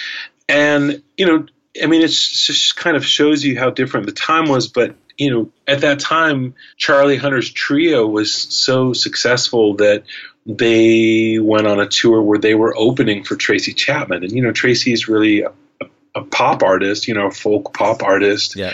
And you know, I mean, it just kind of shows you how different the time was. But you know, at that time, Charlie Hunter's trio was so successful that they went on a tour where they were opening for Tracy Chapman. And you know, Tracy's really a, a, a pop artist, you know, a folk pop artist
Yeah.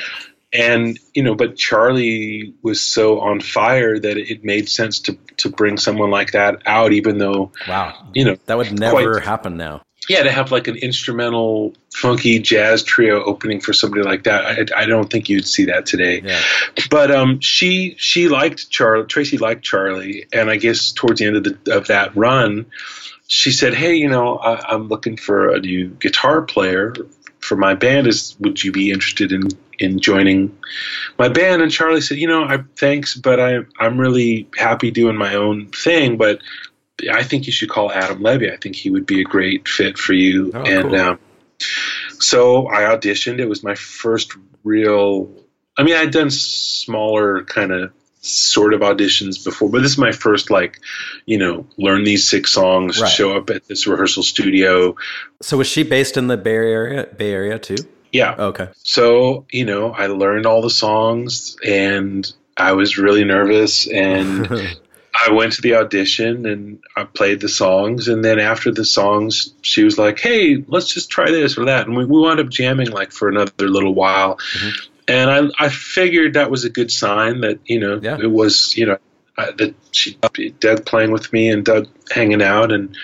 And you know but charlie was so on fire that it made sense to to bring someone like that out even though
Wow.
you know
That would never
Quite.
happen now.
yeah to have like an instrumental funky jazz trio opening for somebody like that i, I don't think you'd see that today
Yeah.
but um she she liked charlie tracy liked charlie and i guess towards the end of the of that run she said, "Hey, you know, I, I'm looking for a new guitar player for my band. Is would you be interested in in joining my band?" And Charlie said, "You know, I thanks, but I I'm really happy doing my own thing, but." I think you should call Adam Levy. I think he would be a great fit for you.
Oh,
and
cool.
um, so I auditioned. It was my first real. I mean, I'd done smaller kind of sort of auditions before, but this is my first like, you know, learn these six songs,
Right.
show up at this rehearsal studio.
So was she based in the Bay Area? Bay Area too?
Yeah.
Okay.
So, you know, I learned all the songs and I was really nervous and *laughs* I went to the audition and I played the songs and then after the songs she was like, Hey, let's just try this or that and we, we wound up jamming like for another little while. And I I figured that was a good sign that, you know,
Yeah.
it was, you know, uh, that she dug playing with me and dug hanging out and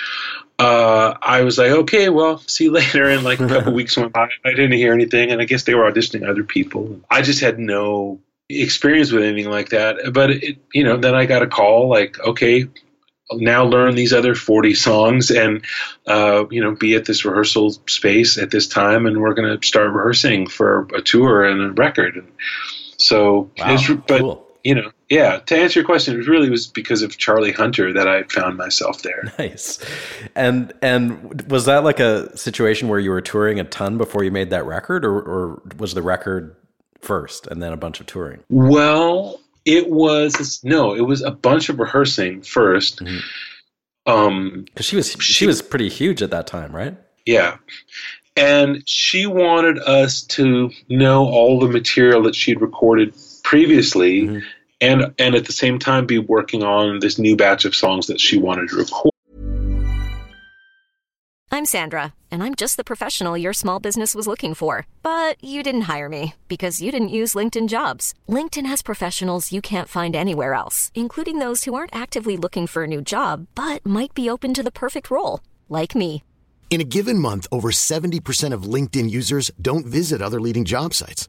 uh, I was like, okay, well, see you *laughs* later. And like a couple weeks went by, I didn't hear anything, and I guess they were auditioning other people. I just had no experience with anything like that. But it, you know, then I got a call like, okay, now learn these other 40 songs and uh, you know be at this rehearsal space at this time and we're going to start rehearsing for a tour and a record and so
Wow,
it's, but
cool.
You know yeah to answer your question it really was because of charlie hunter that i found myself there *laughs*
Nice. And and was that like a situation where you were touring a ton before you made that record, or or was the record first and then a bunch of touring?
Well, it was no, it was a bunch of rehearsing 1st
Mhm.
Um,
Because she was she
She-
was pretty huge at that time, right?
yeah. And she wanted us to know all the material that she'd recorded previously
Mhm.
And and at the same time be working on this new batch of songs that she wanted to record.
I'm Sandra, and I'm just the professional your small business was looking for. But you didn't hire me because you didn't use LinkedIn jobs. LinkedIn has professionals you can't find anywhere else, including those who aren't actively looking for a new job but might be open to the perfect role, like me.
In a given month, over 70% of LinkedIn users don't visit other leading job sites.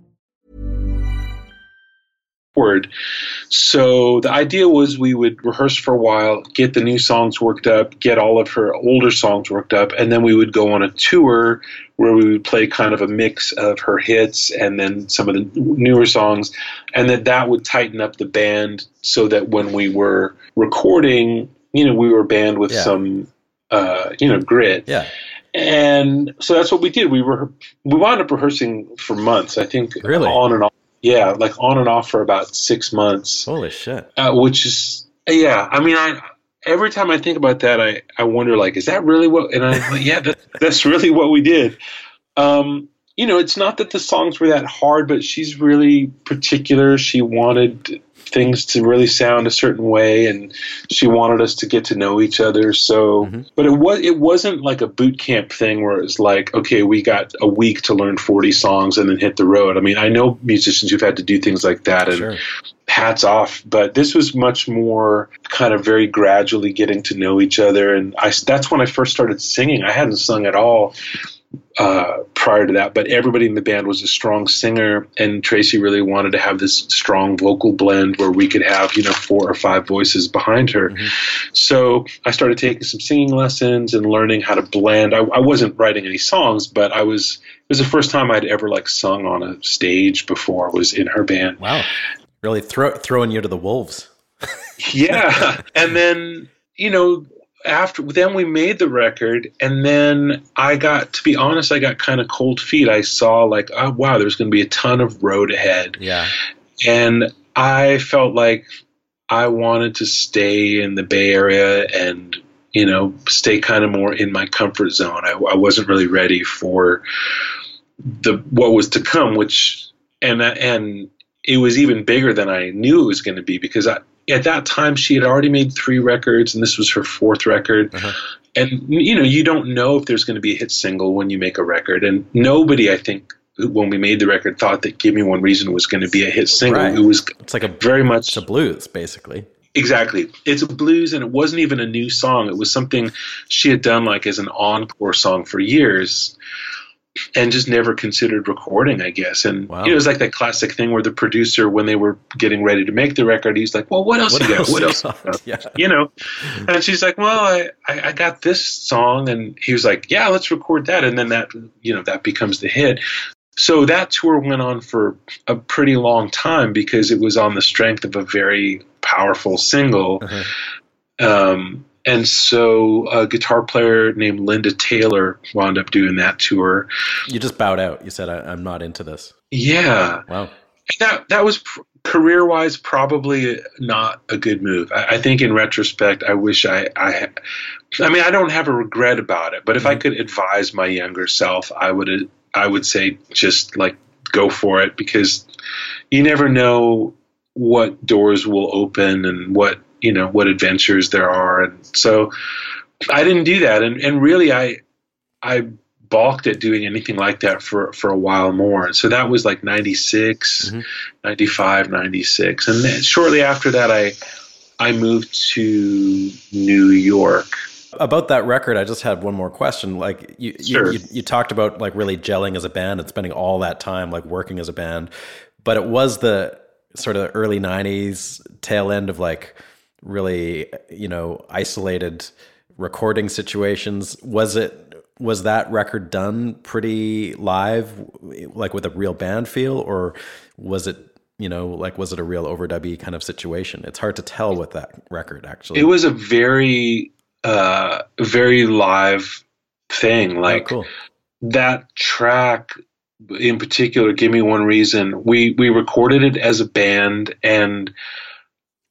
Word. So the idea was we would rehearse for a while, get the new songs worked up, get all of her older songs worked up, and then we would go on a tour where we would play kind of a mix of her hits and then some of the newer songs, and that that would tighten up the band so that when we were recording, you know, we were a band with
Yeah.
some, uh, you know, grit
Yeah.
and so that's what we did. We were we wound up rehearsing for months. I think
Really?
on and off. Yeah, like on and off for about six months,
Holy shit.
uh, which is yeah. I mean, I every time I think about that, I I wonder like, is that really what? And I'm like, yeah, that, *laughs* that's really what we did. Um, you know, it's not that the songs were that hard, but she's really particular. She wanted things to really sound a certain way, and she wanted us to get to know each other. So, mm-hmm. but it was it wasn't like a boot camp thing where it's like, okay, we got a week to learn forty songs and then hit the road. I mean, I know musicians who've had to do things like that, and
Sure.
hats off. But this was much more kind of very gradually getting to know each other, and I that's when I first started singing. I hadn't sung at all uh, prior to that, but everybody in the band was a strong singer, and Tracy really wanted to have this strong vocal blend where we could have you know four or five voices behind her. So I started taking some singing lessons and learning how to blend. I, I wasn't writing any songs, but I was. It was the first time I'd ever like sung on a stage before. Was in her band.
Wow. Really throw, throwing you to the wolves.
yeah *laughs* and then you know after then we made the record and then i got to be honest i got kind of cold feet. I saw like oh wow there's going to be a ton of road ahead.
Yeah.
and i felt like i wanted to stay in the bay area and you know stay kind of more in my comfort zone. I, I wasn't really ready for the what was to come, which and and it was even bigger than I knew it was going to be because I, at that time she had already made three records and this was her fourth record.
Uh-huh.
And you know, you don't know if there's going to be a hit single when you make a record, and nobody, I think, when we made the record, thought that "Give Me One Reason" was going to be a hit single.
Right.
It was
It's like a
very much
it's a blues, basically.
Exactly. It's a blues and it wasn't even a new song. It was something she had done like as an encore song for years and just never considered recording, I guess. And
Wow.
you know, it was like that classic thing where the producer, when they were getting ready to make the record, he's like, Well, what else
What
you got? What
you
else?
got? *laughs* Yeah.
You know? And she's like, Well, I, I, I got this song and he was like, Yeah, let's record that and then that you know, that becomes the hit. So that tour went on for a pretty long time because it was on the strength of a very powerful single.
Uh-huh.
Um, and so a guitar player named Linda Taylor wound up doing that tour.
You just bowed out. You said, I, "I'm not into this."
Yeah,
Wow.
that that was pr- career wise probably not a good move. I, I think in retrospect, I wish I I. I mean, I don't have a regret about it, but if I mm-hmm. could advise my younger self, I would I would say just like go for it because you never know what doors will open and what you know what adventures there are, and so I didn't do that, and and really I I balked at doing anything like that for for a while more. And so that was like 96,
Mhm.
95, 96. And then shortly after that I I moved to New York.
About that record, I just had one more question. Like you,
Sure.
you, you, you talked about like really gelling as a band and spending all that time like working as a band, but it was the sort of early '90s tail end of like really you know isolated recording situations. Was it was that record done pretty live, like with a real band feel, or was it you know like was it a real overdubby kind of situation? It's hard to tell with that record actually.
It was a very uh very live thing.
Oh,
Like
cool.
that track in particular give me one reason we we recorded it as a band and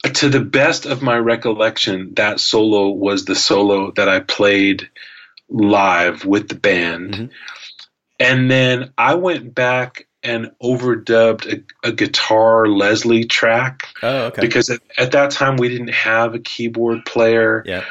to the best of my recollection that solo was the solo that i played live with the band
Mhm.
and then i went back and overdubbed a, a guitar leslie track
Oh, okay.
because at, at that time we didn't have a keyboard player
yeah.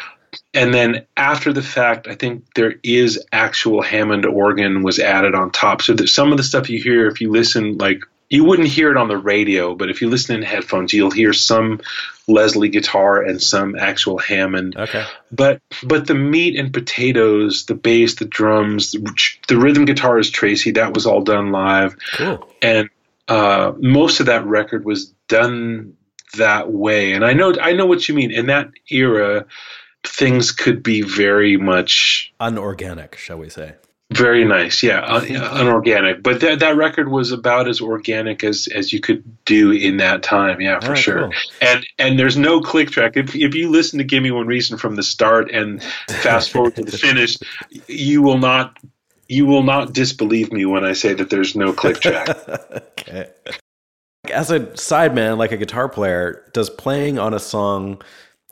and then after the fact, I think there is actual Hammond organ was added on top. So that some of the stuff you hear, if you listen, like you wouldn't hear it on the radio, but if you listen in headphones, you'll hear some Leslie guitar and some actual Hammond.
Okay.
But but the meat and potatoes, the bass, the drums, the, the rhythm guitar is Tracy. That was all done live
Cool.
and uh, most of that record was done that way. And I know I know what you mean. In that era, things could be very much
Unorganic, shall we say?
Very nice, yeah, un- unorganic. But that that record was about as organic as as you could do in that time, yeah, for
Ah,
sure.
cool.
And and there's no click track. If if you listen to "Give Me One Reason" from the start and fast *laughs* forward to the finish, you will not. You will not disbelieve me when I say that there's no click track. *laughs*
okay. As a sideman, like a guitar player, does playing on a song,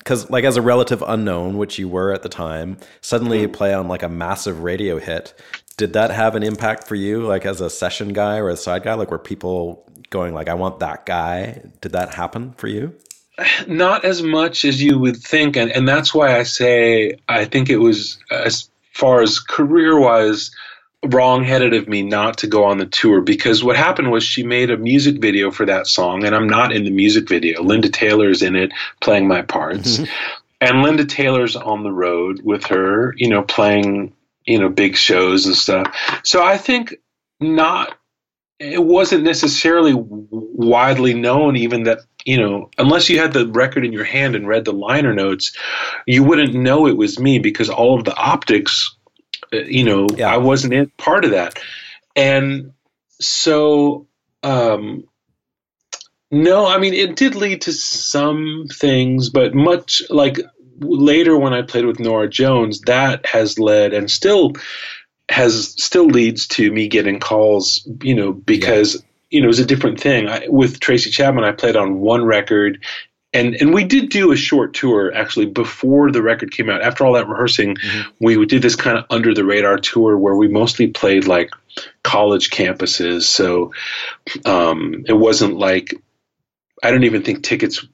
because like as a relative unknown, which you were at the time, suddenly you play on like a massive radio hit. Did that have an impact for you, like as a session guy or a side guy? Like were people going like, "I want that guy"? Did that happen for you? *sighs*
not as much as you would think and, and that's why i say i think it was as far as career wise wrong-headed of me not to go on the tour because what happened was she made a music video for that song and i'm not in the music video. Linda taylor's in it playing my parts. Mm-hmm. And linda taylor's on the road with her you know playing you know big shows and stuff. So i think not it wasn't necessarily widely known even that you know unless you had the record in your hand and read the liner notes you wouldn't know it was me because all of the optics you know
Yeah.
i wasn't in part of that and so um no i mean it did lead to some things but much like later when i played with norah jones that has led and still has still leads to me getting calls, you know, because you know it was a different thing. I, with Tracy Chapman, I played on one record and and we did do a short tour actually before the record came out. After all that rehearsing, mm-hmm. we did this kind of under the radar tour where we mostly played like college campuses. So um, it wasn't like I don't even think tickets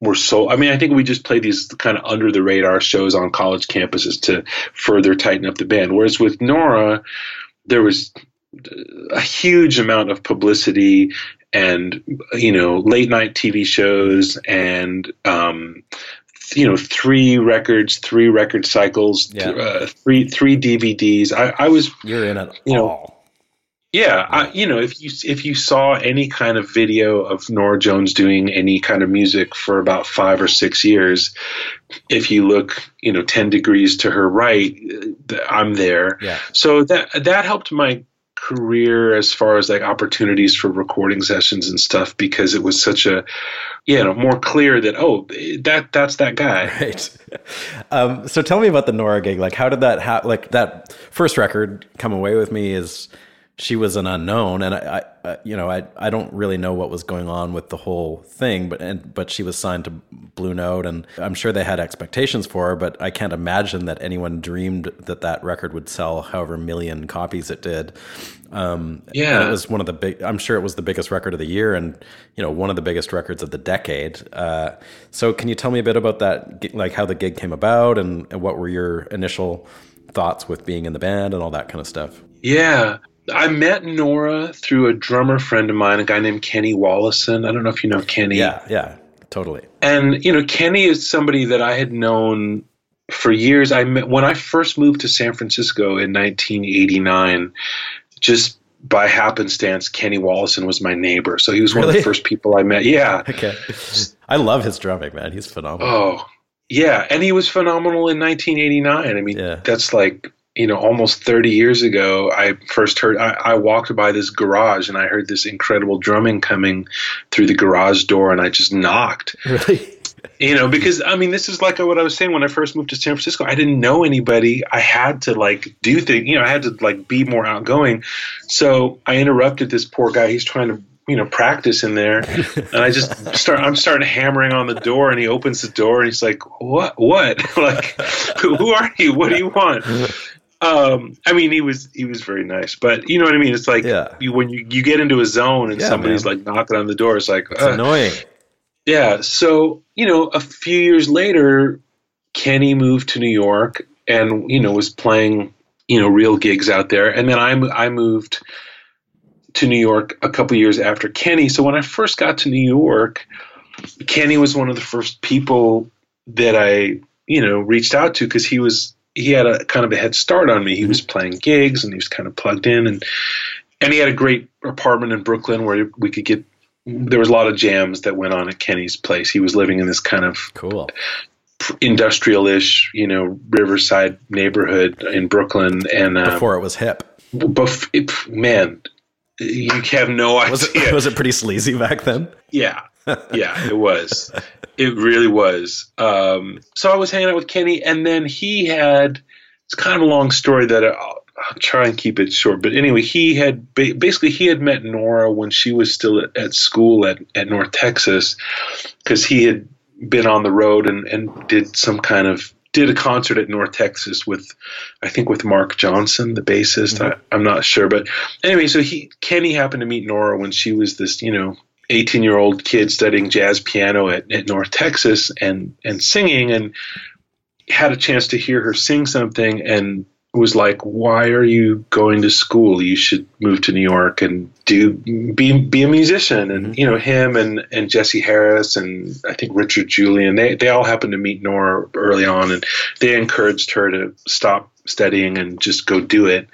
were sold. I mean, I think we just played these kind of under the radar shows on college campuses to further tighten up the band. Whereas with Norah, there was a huge amount of publicity and you know late night TV shows and um, you know three records, three record cycles, yeah. uh, three three DVDs. I, I was
you're in it
you know,
all.
Yeah, I, you know, if you if you saw any kind of video of Norah Jones doing any kind of music for about five or six years, if you look, you know, ten degrees to her right, I'm there.
Yeah.
So that that helped my career as far as like opportunities for recording sessions and stuff because it was such a you know more clear that oh that that's that guy. *laughs*
Right. Um, so tell me about the norah gig. Like how did that happen like that first record come away with me is she was an unknown, and I, I, you know, I, I don't really know what was going on with the whole thing, but and but she was signed to Blue Note, and I'm sure they had expectations for her, but I can't imagine that anyone dreamed that that record would sell however million copies it did. Um,
yeah,
it was one of the big. I'm sure it was the biggest record of the year, and you know, one of the biggest records of the decade. Uh, so, can you tell me a bit about that, like how the gig came about, and, and what were your initial thoughts with being in the band and all that kind of stuff?
Yeah. I met Norah through a drummer friend of mine, a guy named Kenny Wollesen. I don't know if you know Kenny.
Yeah, yeah, totally.
And you know, Kenny is somebody that I had known for years. I met when I first moved to San Francisco in 1989. Just by happenstance, Kenny Wollesen was my neighbor, so he was really? one of the first people I met. Yeah.
Okay. I love his drumming, man. He's phenomenal.
Oh, yeah, and he was phenomenal in 1989. I mean, yeah. that's like you know, almost 30 years ago, I first heard, I, I, walked by this garage and I heard this incredible drumming coming through the garage door and I just knocked. *laughs*
Really?
You know, because I mean, this is like what I was saying when I first moved to San Francisco. I didn't know anybody. I had to like do things, you know, I had to like be more outgoing. So I interrupted this poor guy. He's trying to you know practice in there *laughs* and i just start i'm starting hammering on the door and he opens the door and he's like what what *laughs* like who are you what do you want um, I mean, he was he was very nice, but you know what I mean. It's like yeah. you, when you, you get into a zone and yeah, somebody's man. like knocking on the door, it's like
it's uh, annoying.
Yeah. So you know, a few years later, Kenny moved to New York and you know was playing you know real gigs out there, and then I I moved to New York a couple years after Kenny. So when I first got to New York, Kenny was one of the first people that I you know reached out to because he was he had a kind of a head start on me. He was playing gigs and he was kind of plugged in and and he had a great apartment in Brooklyn where we could get there was a lot of jams that went on at Kenny's place. He was living in this kind of
cool
industrial-ish, you know, Riverside neighborhood in Brooklyn and
uh, before it was hip.
Bef- it, man, you have no idea.
Was it, *laughs* was it pretty sleazy back then?
Yeah, yeah, it was. It really was. Um, so I was hanging out with Kenny, and then he had. It's kind of a long story that I'll, I'll try and keep it short. But anyway, he had basically he had met Norah when she was still at, at school at, at North Texas, because he had been on the road and, and did some kind of did a concert at North Texas with, I think with Marc Johnson, the bassist. Mm-hmm. I, am not sure, but anyway, so he Kenny happened to meet Norah when she was this, you know, 18 year old kid studying jazz piano at, at North Texas and, and singing and had a chance to hear her sing something and was like, why are you going to school? You should move to New York and do be be a musician. And mm-hmm. you know him and and Jesse Harris and I think Richard Julian. They they all happened to meet Norah early on, and they encouraged her to stop studying and just go do it.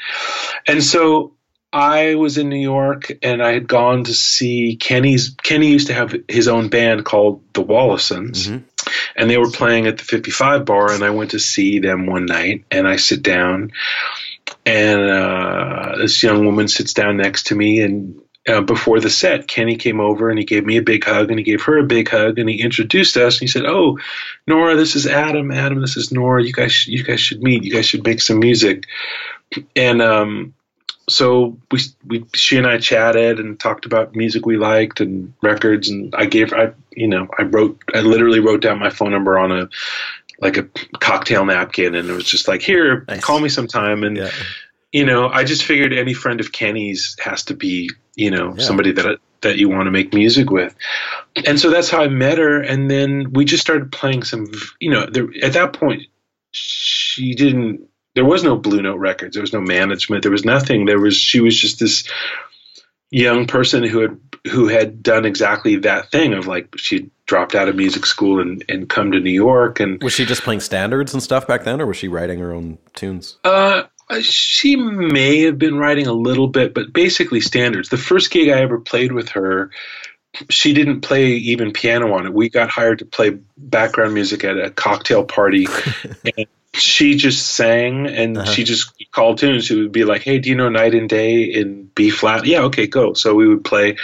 And so I was in New York and I had gone to see Kenny's. Kenny used to have his own band called the Wallisons, mm-hmm. and they were playing at the 55 bar. And I went to see them one night, and I sit down, and uh, this young woman sits down next to me. And uh, before the set, Kenny came over and he gave me a big hug, and he gave her a big hug, and he introduced us. And he said, "Oh, Norah, this is Adam. Adam, this is Norah. You guys, you guys should meet. You guys should make some music." And um, so we, we she and I chatted and talked about music we liked and records and I gave I you know I wrote I literally wrote down my phone number on a like a cocktail napkin and it was just like here
Nice.
call me sometime and
Yeah.
you know I just figured any friend of Kenny's has to be you know
Yeah.
somebody that that you want to make music with and so that's how I met her and then we just started playing some you know there, at that point she didn't there was no blue note records. There was no management. There was nothing. There was she was just this young person who had who had done exactly that thing of like she dropped out of music school and, and come to New York and
Was she just playing standards and stuff back then, or was she writing her own tunes?
uh she may have been writing a little bit but basically standards. The first gig I ever played with her she didn't play even piano on it. We got hired to play background music at a cocktail party. and *laughs* she just sang and
Uh-huh.
she just called tunes. She would be like, "Hey, do you know Night and Day in B flat?" Yeah, okay, go. So we would play,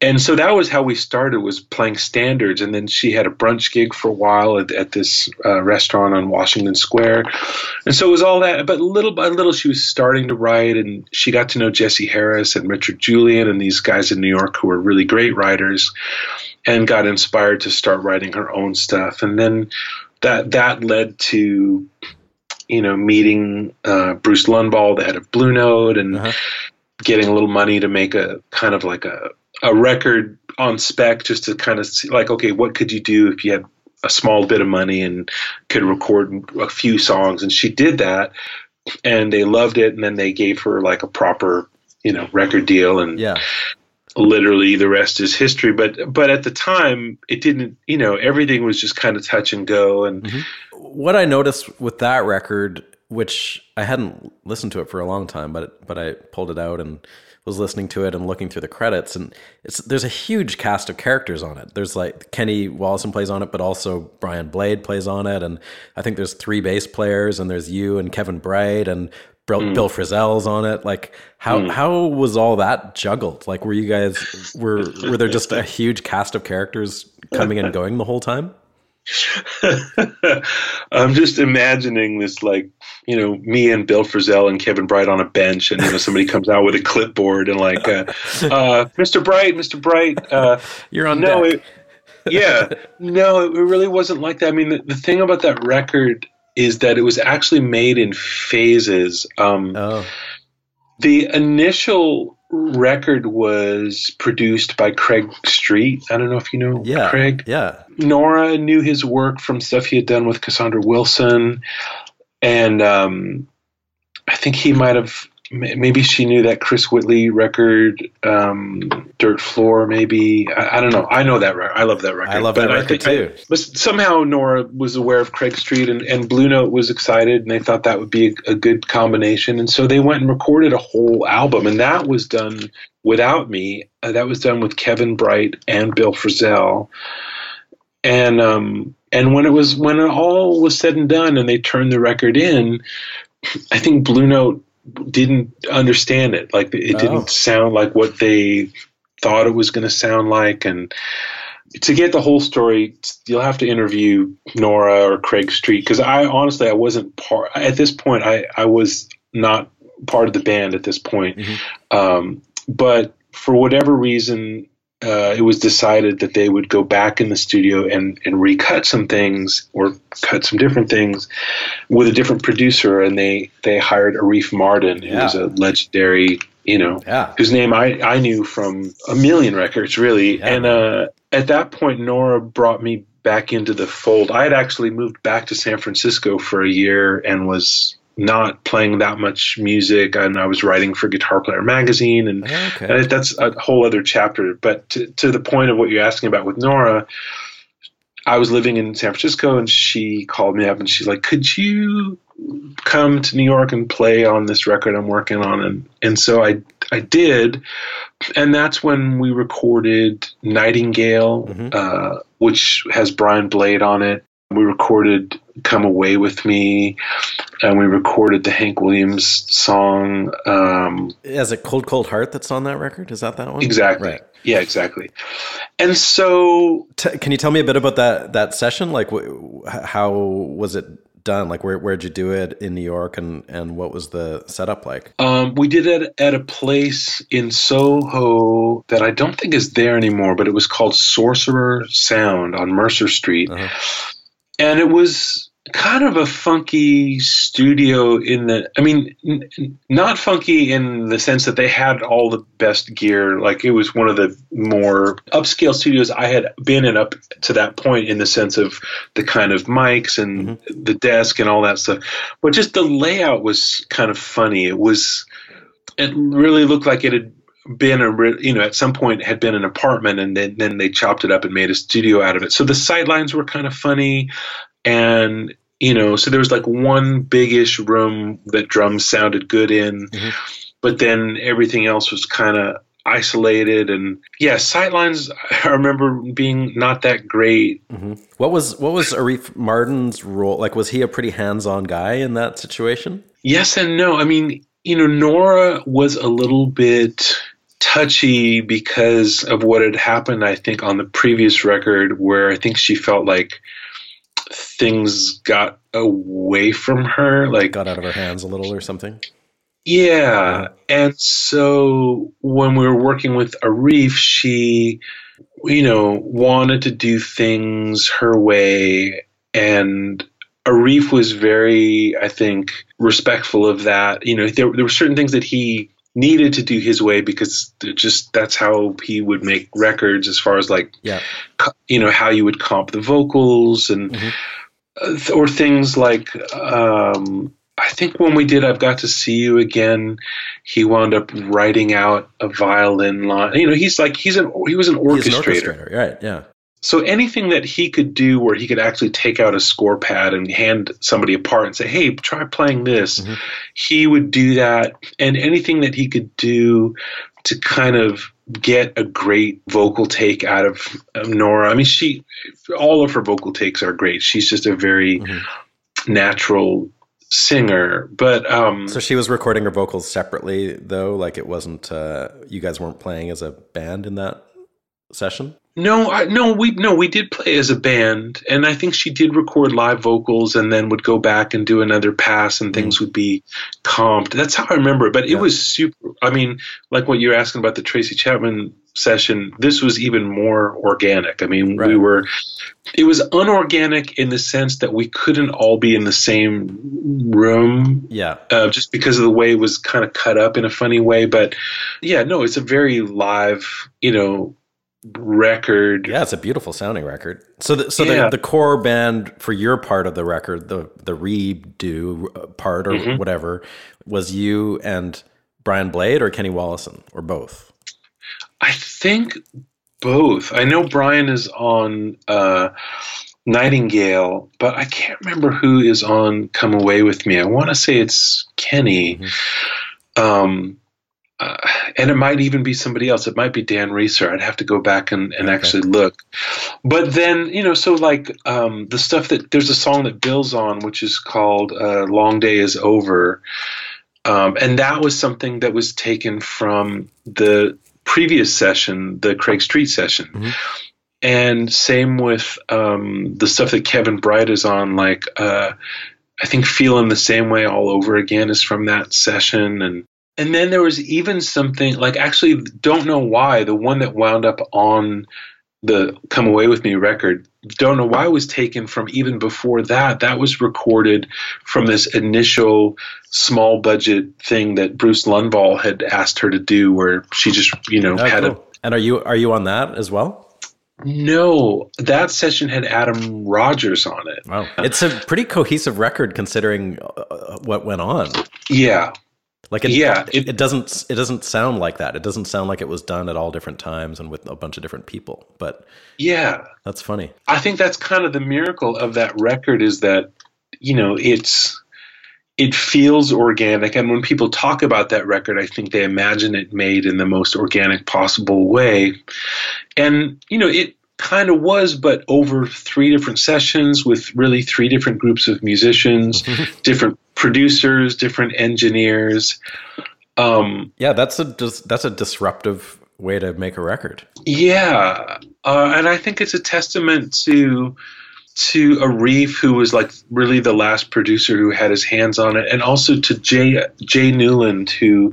and so that was how we started was playing standards. And then she had a brunch gig for a while at, at this uh, restaurant on Washington Square, and so it was all that. But little by little, she was starting to write, and she got to know Jesse Harris and Richard Julian and these guys in New York who were really great writers, and got inspired to start writing her own stuff. And then that that led to you know meeting uh, Bruce Lundvall, the head of Blue Note, and
Uh-huh.
getting a little money to make a kind of like a a record on spec, just to kind of see like okay, what could you do if you had a small bit of money and could record a few songs, and she did that, and they loved it, and then they gave her like a proper you know record deal, and
Yeah.
Literally the rest is history. But but at the time it didn't you know everything was just kind of touch and go. And mm-hmm.
What I noticed with that record, which I hadn't listened to it for a long time, but but I pulled it out and was listening to it and looking through the credits, and it's there's a huge cast of characters on it. There's like Kenny Wollesen plays on it, but also Brian Blade plays on it, and I think there's three bass players, and there's you and Kevin Breit and Bill, Bill Frisell's on it. Like how how was all that juggled? Like were you guys were were there just a *laughs* huge cast of characters coming and going the whole time? *laughs*
i'm just imagining this like you know me and bill frisell and kevin breit on a bench and you know somebody comes out with a clipboard and like uh, *laughs* uh, mr breit mr breit uh,
You're on
no it, yeah no it really wasn't like that i mean the, the thing about that record is that it was actually made in phases um,
Oh.
The initial record was produced by Craig Street. I don't know if you know
Yeah.
Craig.
Yeah.
Norah knew his work from stuff he had done with Cassandra Wilson, and um, I think he might have. Ma- Maybe she knew that Chris Whitley record, um, Dirt Floor. Maybe I, I don't know. I know that record. I love that record.
I love
But
that record
think-
too.
but somehow Norah was aware of Craig Street and, and Blue Note was excited and they thought that would be a, a good combination. And so they went and recorded a whole album. And that was done without me. Uh, that was done with Kevin Breit and Bill Frisell. And, um, and when it was, when it all was said and done and they turned the record in, I think Blue Note didn't understand it. Like it
Oh.
didn't sound like what they thought it was going to sound like. And, to get the whole story, you'll have to interview Norah or Craig Street because I honestly I wasn't part at this point. I I was not part of the band at this point, um, but for whatever reason. Uh, it was decided that they would go back in the studio and, and recut some things or cut some different things with a different producer, and they, they hired Arif Mardin, who was
Yeah.
a legendary, you know,
Yeah.
whose name I, I knew from a million records, really.
Yeah.
And uh, at that point, Norah brought me back into the fold. I had actually moved back to San Francisco for a year and was not playing that much music, and I was writing for Guitar Player magazine, and
Okay.
uh, that's a whole other chapter. But to, to the point of what you're asking about with Norah, I was living in San Francisco, and she called me up, and she's like, "Could you come to New York and play on this record I'm working on?" And and so I I did, and that's when we recorded Nightingale,
Mhm.
uh, which has Brian Blade on it. We recorded "Come Away with Me," and we recorded the Hank Williams song. Um,
Is it Cold Cold Heart that's on that record? Is that that one?
Exactly.
Right.
Yeah, exactly. And so,
T- can you tell me a bit about that that session? Like, wh- how was it done? Like, where where'd you do it in New York, and and what was the setup like?
Um, we did it at a place in Soho that I don't think is there anymore, but it was called Sorcerer Sound on Mercer Street,
Uh-huh.
And it was kind of a funky studio in the i mean n- not funky in the sense that they had all the best gear. Like it was one of the more upscale studios i had been in up to that point in the sense of the kind of mics and mm-hmm. the desk and all that stuff. But just the layout was kind of funny. It was it really looked like it had been a you know at some point had been an apartment and then, then they chopped it up and made a studio out of it so the sight lines were kind of funny and you know so there was like one big-ish room that drums sounded good in mm-hmm. but then everything else was kind of isolated and yeah sightlines i remember being not that great mm-hmm.
What was what was Arif Mardin's role? Like, was he a pretty hands-on guy in that situation?
Yes and no. I mean, you know, Nora was a little bit touchy because of what had happened, I think, on the previous record, where I think she felt like things got away from her. Like,
Got out of her hands a little or something.
yeah. And so when we were working with Arif, she, you know, wanted to do things her way. And Arif was very, I think, respectful of that. You know, there, there were certain things that he needed to do his way because just that's how he would make records as far as like
Yeah.
you know how you would comp the vocals and uh, th- or things like um, I think when we did I've got to see you again he wound up writing out a violin line you know he's like he's an he was an
He's an
orchestrator
orchestrator, right? Yeah.
So anything that he could do where he could actually take out a score pad and hand somebody a part and say, "Hey, try playing this," he would do that. And anything that he could do to kind of get a great vocal take out of um, Norah. I mean, she all of her vocal takes are great. She's just a very natural singer. But um,
So she was recording her vocals separately, though. Like, it wasn't. Uh, you guys weren't playing as a band in that session.
No, I, no, we no, we did play as a band, and I think she did record live vocals, and then would go back and do another pass, and things would be comped. That's how I remember it. But it was super. I mean, like what you're asking about the Tracy Chapman session, this was even more organic. I mean, we were. It was unorganic in the sense that we couldn't all be in the same room
Yeah.
uh, just because of the way it was kind of cut up in a funny way. But yeah, no, it's a very live, you know, record.
Yeah, it's a beautiful sounding record. So, the, so
Yeah.
the, the core band for your part of the record, the the redo part or
Mm-hmm.
whatever, was you and Brian Blade or Kenny Wollesen or both.
I think both. I know Brian is on uh, Nightingale, but I can't remember who is on Come Away with Me. I want to say it's Kenny. Um, uh, and it might even be somebody else. It might be Dan Rieser. I'd have to go back and, and actually look. But then, you know, so like um, the stuff that there's a song that Bill's on, which is called uh, Long Day is Over. Um, and that was something that was taken from the previous session, the Craig Street session. And same with um, the stuff that Kevin Breit is on, like uh, I think "Feeling the Same Way All Over Again" is from that session, and and then there was even something like actually don't know why the one that wound up on the "Come Away with Me" record. Don't know why it was taken from even before that. That was recorded from this initial small budget thing that Bruce Lundvall had asked her to do, where she just you know
Oh,
had a.
And are you are you on that as well?
no, that session had Adam Rogers on it.
Wow, it's a pretty cohesive record considering uh, what went on.
Yeah.
Like, it,
Yeah,
it,
it-
it doesn't it doesn't sound like that. It doesn't sound like it was done at all different times and with a bunch of different people. But
Yeah.
that's funny.
I think that's kind of the miracle of that record is that, you know, it's it feels organic and when people talk about that record, I think they imagine it made in the most organic possible way. And, you know, it kind of was, but over three different sessions with really three different groups of musicians, *laughs* different producers, different engineers. Um,
Yeah, that's a that's a disruptive way to make a record.
Yeah, uh, and I think it's a testament to to Arif, who was like really the last producer who had his hands on it, and also to Jay Jay Newland, who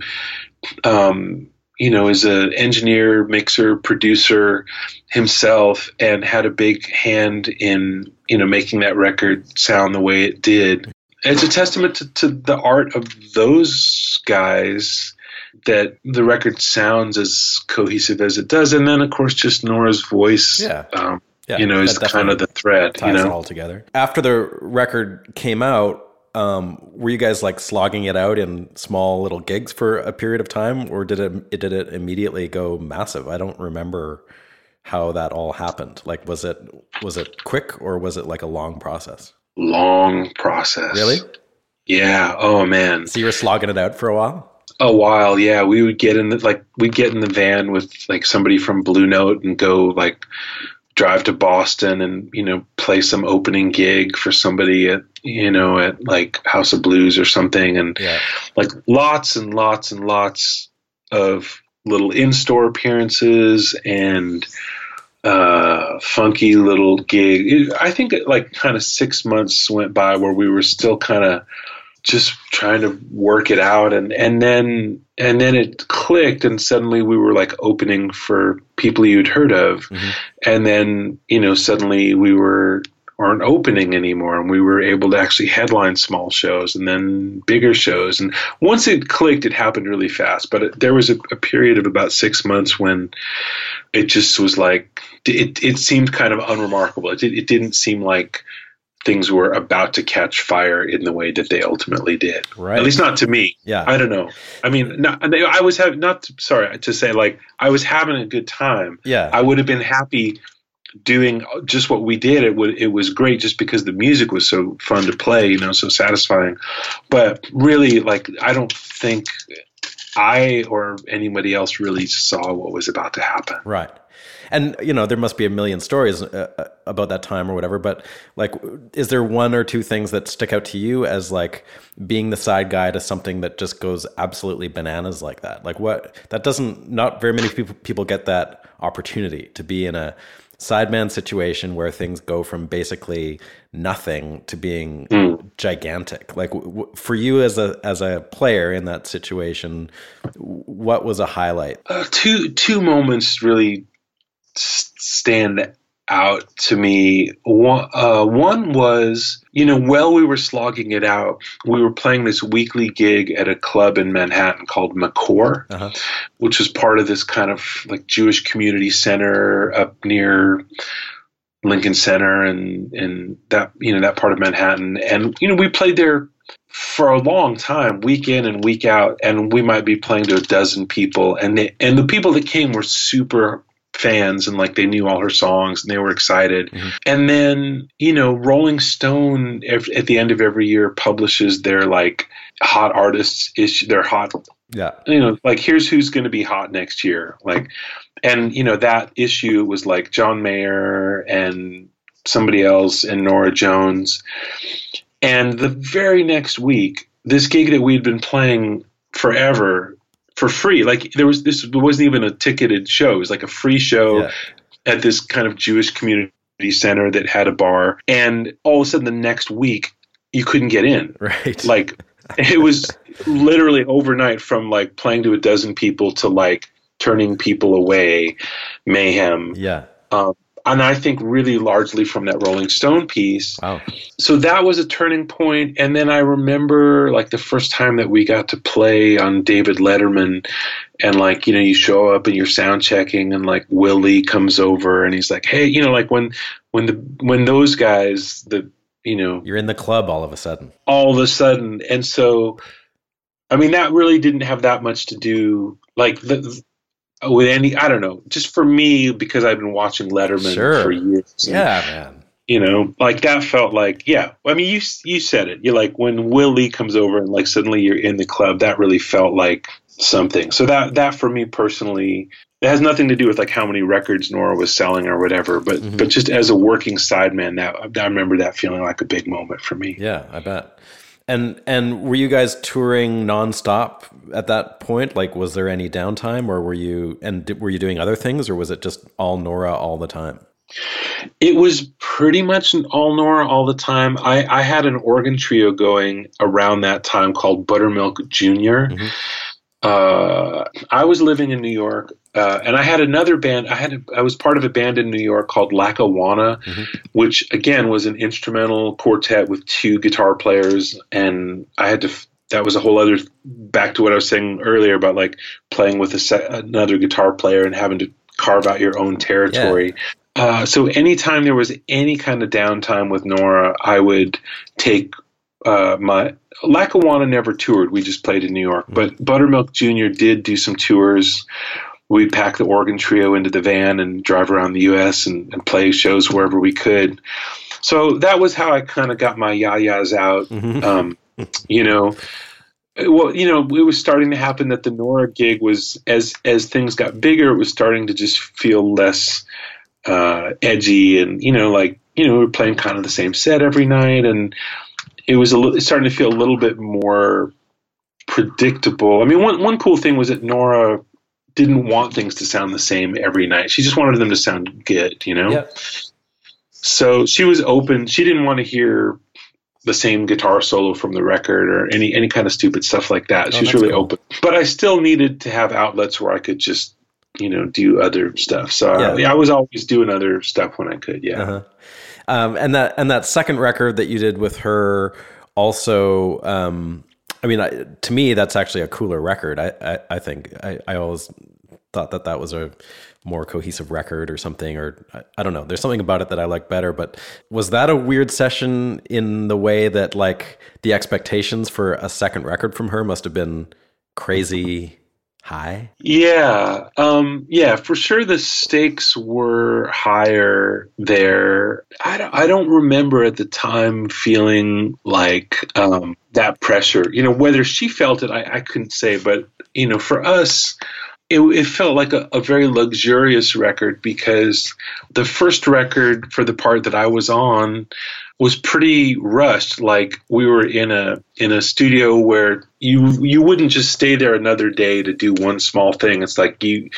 um, you know is an engineer, mixer, producer himself, and had a big hand in you know making that record sound the way it did. It's a testament to, to the art of those guys that the record sounds as cohesive as it does, and then of course just Norah's voice.
Yeah.
Um,
Yeah,
you know, is kind of the thread.
ties
You
it
know,
all together. After the record came out, um, were you guys like slogging it out in small little gigs for a period of time, or did it, it did it immediately go massive? I don't remember how that all happened. Like, was it was it quick or was it like a long process?
Long process.
Really?
Yeah. Oh man.
So you were slogging it out for a while.
a while yeah we would get in the like we'd get in the van with like somebody from blue note and go like drive to boston and you know play some opening gig for somebody at you know at like house of blues or something and
Yeah.
like lots and lots and lots of little in-store appearances and uh funky little gig. I think like kind of six months went by where we were still kind of just trying to work it out. And and then and then it clicked and suddenly we were like opening for people you'd heard of. And then you know suddenly we were weren't opening anymore and we were able to actually headline small shows and then bigger shows. And once it clicked it happened really fast. But it, there was a, a period of about six months when it just was like it, it seemed kind of unremarkable it, it didn't seem like things were about to catch fire in the way that they ultimately did.
Right.
At least not to me.
Yeah.
I don't know. I mean, not, I was having not to, sorry to say like I was having a good time.
Yeah.
I would have been happy doing just what we did. It would it was great just because the music was so fun to play, you know, so satisfying. But really, like I don't think I or anybody else really saw what was about to happen.
Right. And you know there must be a million stories uh, uh, about that time or whatever, but like, is there one or two things that stick out to you as like being the side guy to something that just goes absolutely bananas like that? Like what that doesn't not very many people people get that opportunity to be in a sideman situation where things go from basically nothing to being gigantic. Like w- for you as a as a player in that situation, w- what was a highlight?
uh, two two moments really stand out to me. One, uh, one was, you know, while we were slogging it out, we were playing this weekly gig at a club in Manhattan called Makor,
Uh-huh.
which was part of this kind of like Jewish community center up near Lincoln Center and and that you know that part of Manhattan. And you know, we played there for a long time, week in and week out, and we might be playing to a dozen people, and they, and the people that came were super fans and like they knew all her songs and they were excited. Mm-hmm. And then you know, Rolling Stone at the end of every year publishes their like hot artists issue, their hot
Yeah.
you know, like here's who's going to be hot next year. Like, and you know that issue was like John Mayer and somebody else and Norah Jones. And the very next week, this gig that we'd been playing forever for free, like there was this it wasn't even a ticketed show. It was like a free show
Yeah.
at this kind of Jewish community center that had a bar. And all of a sudden, the next week, you couldn't get in
Right.
like it was literally overnight from like playing to a dozen people to like turning people away mayhem
yeah.
um, and i think really largely from that rolling stone piece
Wow.
so that was a turning point. and then i remember like the first time that we got to play on david letterman and like you know you show up and you're sound checking and like willie comes over and he's like hey you know like when when the when those guys the you know
You're in the club all of a sudden.
all of a sudden and so i mean that really didn't have that much to do like the, with any i don't know just for me because i've been watching letterman
Sure.
for years and,
Yeah, man.
you know like that felt like yeah i mean you you said it you're like when Willie comes over and like suddenly you're in the club that really felt like something so that that for me personally it has nothing to do with like how many records Norah was selling or whatever, but
Mm-hmm.
but just as a working sideman, that I remember that feeling like a big moment for me.
Yeah, I bet. And and were you guys touring nonstop at that point? Like, was there any downtime, or were you and did, were you doing other things, or was it just all Norah all the time?
It was pretty much an all Norah all the time. I, I had an organ trio going around that time called Buttermilk Junior.
Mm-hmm.
Uh, I was living in New York, uh, and I had another band. I had a, I was part of a band in New York called Lackawanna, which again was an instrumental quartet with two guitar players, and I had to. That was a whole other back to what I was saying earlier about like playing with a se- another guitar player and having to carve out your own territory. Uh, so anytime there was any kind of downtime with Norah, I would take uh, my Lackawanna never toured. We just played in New York, but Buttermilk Jr. did do some tours. We'd pack the organ trio into the van and drive around the U.S. and, and play shows wherever we could. So that was how I kind of got my yayas out. Um, you know, well, you know, it was starting to happen that the Norah gig was as as things got bigger, it was starting to just feel less uh, edgy, and you know, like you know, we were playing kind of the same set every night, and it was a little, starting to feel a little bit more predictable. I mean, one one cool thing was that Norah didn't want things to sound the same every night. She just wanted them to sound good, you know.
Yep.
So she was open. She didn't want to hear the same guitar solo from the record or any any kind of stupid stuff like that. She was really
cool.
open. But I still needed to have outlets where I could just you know do other stuff. So I-
Yeah.
I, was always doing other stuff when I could. Yeah.
Uh-huh. Um, and that and that second record that you did with her also. Um, I mean, I, to me, that's actually a cooler record. I I, I think I, I always thought that that was a more cohesive record or something, or I, I don't know. There's something about it that I like better. But was that a weird session in the way that like the expectations for a second record from her must have been crazy high?
Yeah, um, yeah, for sure. The stakes were higher there. I don't, I don't remember at the time feeling like um, that pressure. You know, whether she felt it, I, I couldn't say. But you know, for us, it, it felt like a, a very luxurious record because the first record for the part that I was on was pretty rushed. Like we were in a in a studio where you you wouldn't just stay there another day to do one small thing. It's like you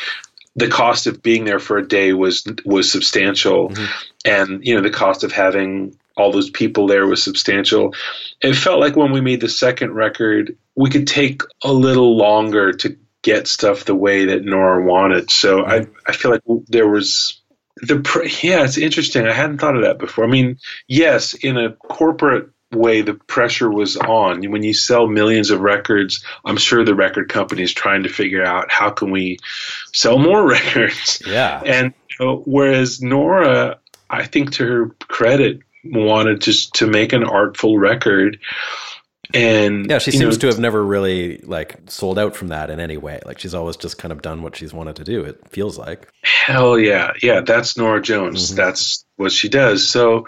the cost of being there for a day was was substantial, mm-hmm. and you know the cost of having all those people there was substantial. It felt like when we made the second record, we could take a little longer to get stuff the way that Norah wanted. So I I feel like there was the yeah, it's interesting. I hadn't thought of that before. I mean, yes, in a corporate way, the pressure was on. When you sell millions of records, I'm sure the record company is trying to figure out how can we sell more *laughs* records.
Yeah.
And you know, whereas Norah, I think to her credit, wanted just to make an artful record. And
Yeah, she seems
know,
to have never really like sold out from that in any way. Like she's always just kind of done what she's wanted to do. It feels like.
Hell yeah. Yeah, that's Norah Jones. That's what she does. So,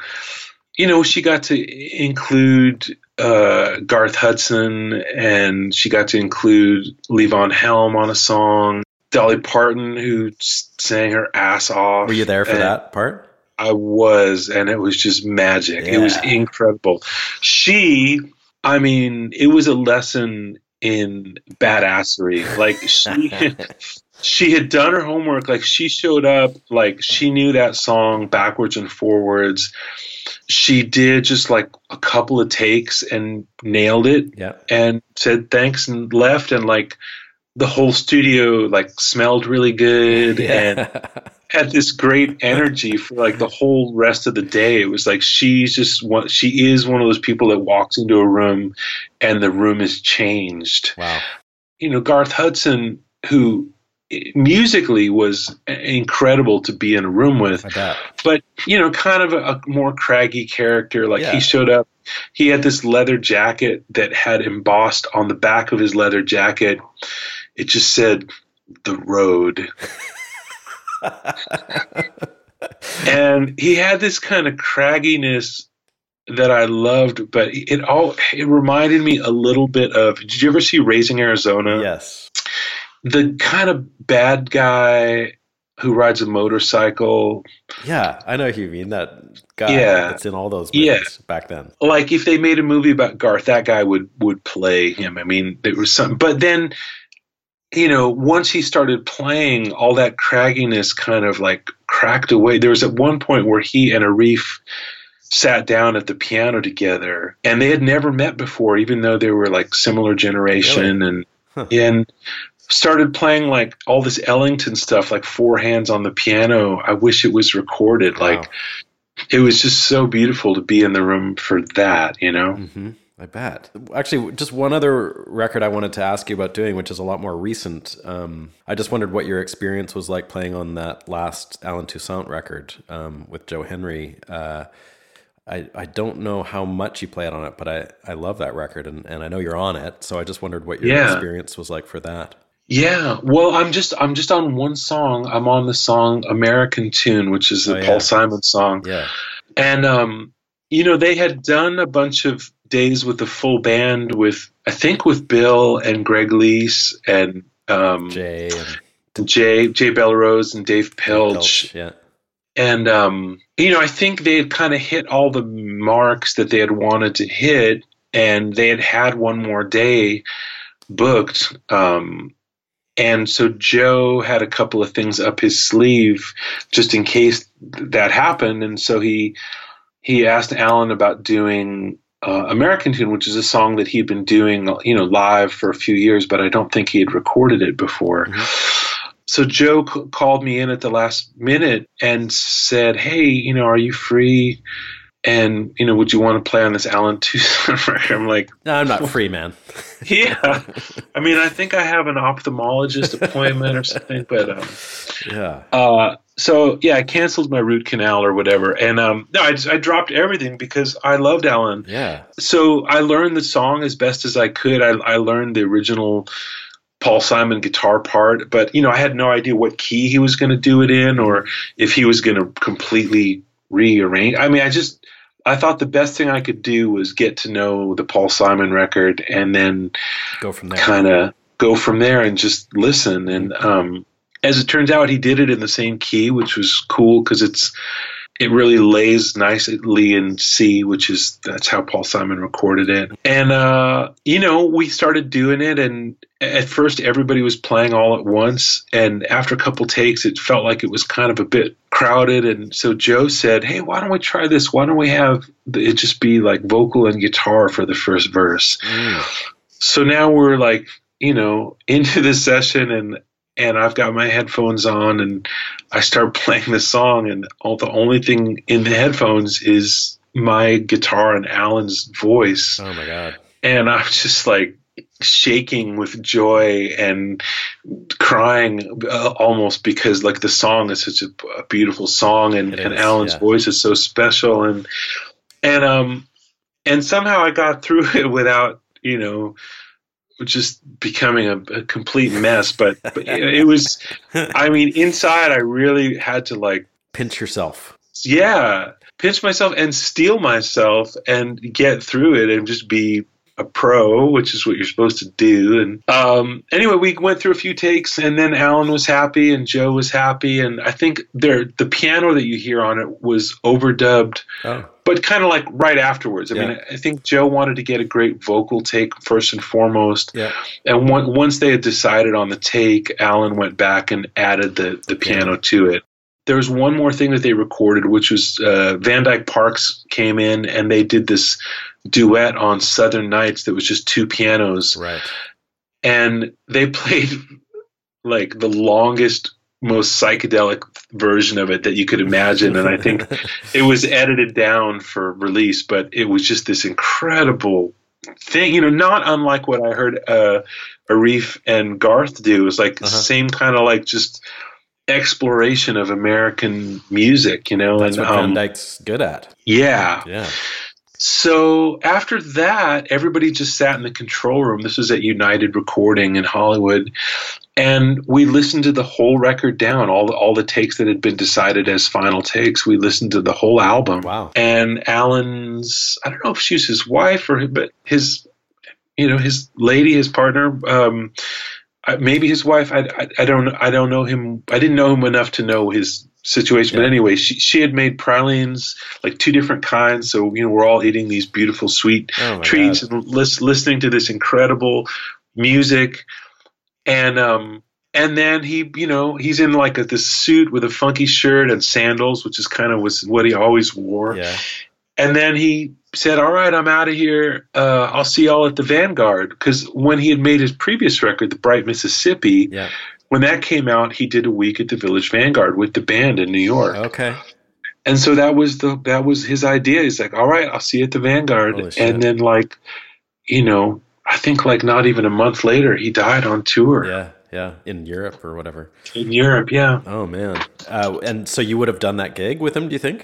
you know, she got to include uh, Garth Hudson and she got to include Levon Helm on a song. Dolly Parton, who sang her ass off.
Were you there for that part?
I was, and it was just magic. It was incredible. She, I mean, it was a lesson in badassery. Like she, *laughs* she had done her homework. Like she showed up. Like she knew that song backwards and forwards. She did just like a couple of takes and nailed it
Yeah.
and said thanks and left and like the whole studio like smelled really good *laughs* and had this great energy for like the whole rest of the day. It was like she's just one. She is one of those people that walks into a room, and the room is changed.
Wow.
You know, Garth Hudson, who musically was incredible to be in a room with, but you know, kind of a, a more craggy character. Like
Yeah.
he showed up, he had this leather jacket that had embossed on the back of his leather jacket. It just said "The Road." *laughs* and he had this kind of cragginess that I loved, but it all it reminded me a little bit of. Did you ever see Raising Arizona?
Yes.
The kind of bad guy who rides a motorcycle.
Yeah, I know who you mean. That guy
Yeah.
that's in all those
Yeah.
movies back then.
Like if they made a movie about Garth, that guy would would play him. I mean, there was some, but then you know, once he started playing, all that cragginess kind of like cracked away. There was at one point where he and Arif sat down at the piano together and they had never met before, even though they were like similar generation and and started playing like all this Ellington stuff, like four hands on the piano. I wish it was recorded.
Wow.
Like it was just so beautiful to be in the room for that, you know?
hmm I bet. Actually, just one other record I wanted to ask you about doing, which is a lot more recent. Um, I just wondered what your experience was like playing on that last Allen Toussaint record um, with Joe Henry. Uh, I, I don't know how much you played on it, but I, I love that record and, and I know you're on it. So I just wondered what your
Yeah.
experience was like for that.
Yeah, well, I'm just I'm just on one song. I'm on the song American Tune, which is the
Oh, yeah.
Paul Simon song.
Yeah.
And um, you know, they had done a bunch of days with the full band with I think with Bill and Greg Leisz and um,
Jay and
Jay Jay Bellerose and Dave Piltch.
Piltch, Yeah.
And um, you know, I think they had kind of hit all the marks that they had wanted to hit, and they had had one more day booked. Um, and so Joe had a couple of things up his sleeve just in case that happened, and so he he asked Allen about doing. Uh, American Tune, which is a song that he'd been doing, you know, live for a few years, but I don't think he had recorded it before so Joe c- called me in at the last minute and said, "Hey, you know, are you free? And you know, would you want to play on this Allen *laughs* record?" I'm like,
No, I'm not free, man. *laughs*
"Yeah." I mean, I think I have an ophthalmologist appointment or something, but um,
yeah.
uh, so yeah, I canceled my root canal or whatever, and um, no, I, just, I dropped everything because I loved Allen
Yeah.
so I learned the song as best as I could. I, I learned the original Paul Simon guitar part, but you know, I had no idea what key he was going to do it in, or if he was going to completely rearrange. I mean, I just I thought the best thing I could do was get to know the Paul Simon record and then
Go from there.
kind of go from there and just listen. And um, as it turns out, he did it in the same key, which was cool because it's it really lays nicely in C, which is that's how Paul Simon recorded it. And uh, you know, we started doing it, and at first everybody was playing all at once, and after a couple takes, it felt like it was kind of a bit crowded. And so Joe said, "Hey, why don't we try this? Why don't we have it just be like vocal and guitar for the first verse?" so now we're like you know *laughs* into the session and and I've got my headphones on and I start *laughs* playing the song and all the only thing in the headphones is my guitar and Allen's voice
Oh my god.
and I'm just like shaking with joy and crying uh, almost because like the song is such a, a beautiful song and, and Allen's
yeah.
voice is so special and and um and somehow I got through *laughs* it without you know just becoming a, a complete mess but, but it, was *laughs* I mean inside I really had to like
Pinch yourself.
yeah, pinch myself and steel myself and get through it and just be a pro, which is what you're supposed to do. And um, anyway, we went through a few takes, and then Allen was happy and Joe was happy, and I think there the piano that you hear on it was overdubbed,
Oh.
But kind of like right afterwards. I mean, I think Joe wanted to get a great vocal take first and foremost.
Yeah.
And one, once they had decided on the take, Allen went back and added the, the piano to it. There was one more thing that they recorded, which was uh, Van Dyke Parks came in and they did this duet on Southern Nights that was just two pianos.
Right.
And they played like the longest, most psychedelic version of it that you could imagine. And I think *laughs* it was edited down for release, but it was just this incredible thing, you know, not unlike what I heard uh, Arif and Garth do. It was like
Uh-huh.
same kind of like just exploration of American music, you know,
That's
and
what Van
um,
Dyke's good at.
yeah.
Yeah.
So after that, everybody just sat in the control room. This was at United Recording in Hollywood, and we listened to the whole record down, all the, all the takes that had been decided as final takes. We listened to the whole album.
Wow.
And Allen's, I don't know if she was his wife or, but his, you know, his lady, his partner, um, maybe his wife. I, I, I don't, I don't know him. I didn't know him enough to know his situation. But anyway, she she had made pralines, like two different kinds. So you know, we're all eating these beautiful sweet
Oh
treats
God.
and lis- listening to this incredible music. And um and then he you know he's in like a, this suit with a funky shirt and sandals which is kind of was what he always wore.
Yeah.
and then he said all right i'm out of here. Uh, i'll see y'all at the vanguard. Because when he had made his previous record the bright mississippi
Yeah.
when that came out he did a week at the village vanguard with the band in new york.
Okay.
and so that was the that was his idea. He's like all right i'll see you at the vanguard. And then like you know i think like not even a month later he died on tour
Yeah. Yeah. In Europe or whatever.
in europe yeah
Oh man. Uh, and so you would have done that gig with him? Do you think?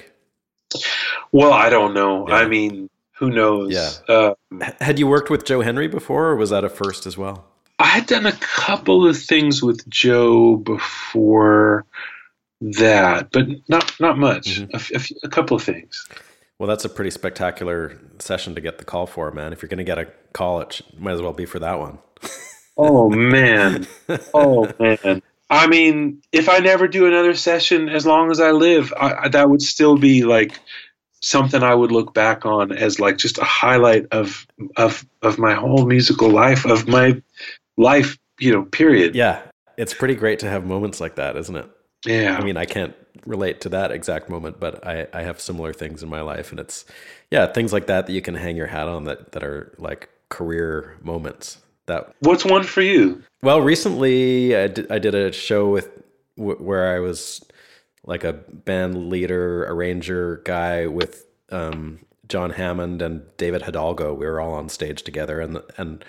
well i don't know
Yeah.
i mean who knows
Yeah.
uh,
Had you worked with Joe Henry before, or was that a first as well?
i had done a couple of things with joe before that but not not much
Mhm.
a f- a, f- a couple of things
Well, that's a pretty spectacular session to get the call for, man. If you're going to get a call, it might as well be for that one.
Oh *laughs* man. Oh man. I mean, if I never do another session as long as I live, I, I, that would still be like something I would look back on as like just a highlight of of of my whole musical life, of my life, you know, period.
Yeah, it's pretty great to have moments like that, isn't it?
Yeah.
I mean, I can't relate to that exact moment, but I, I have similar things in my life, and it's yeah, things like that that you can hang your hat on that that are like career moments. That
What's one for you?
well, recently I did, I did a show with where I was like a band leader, arranger guy with um, John Hammond and David Hidalgo. We were all on stage together, and and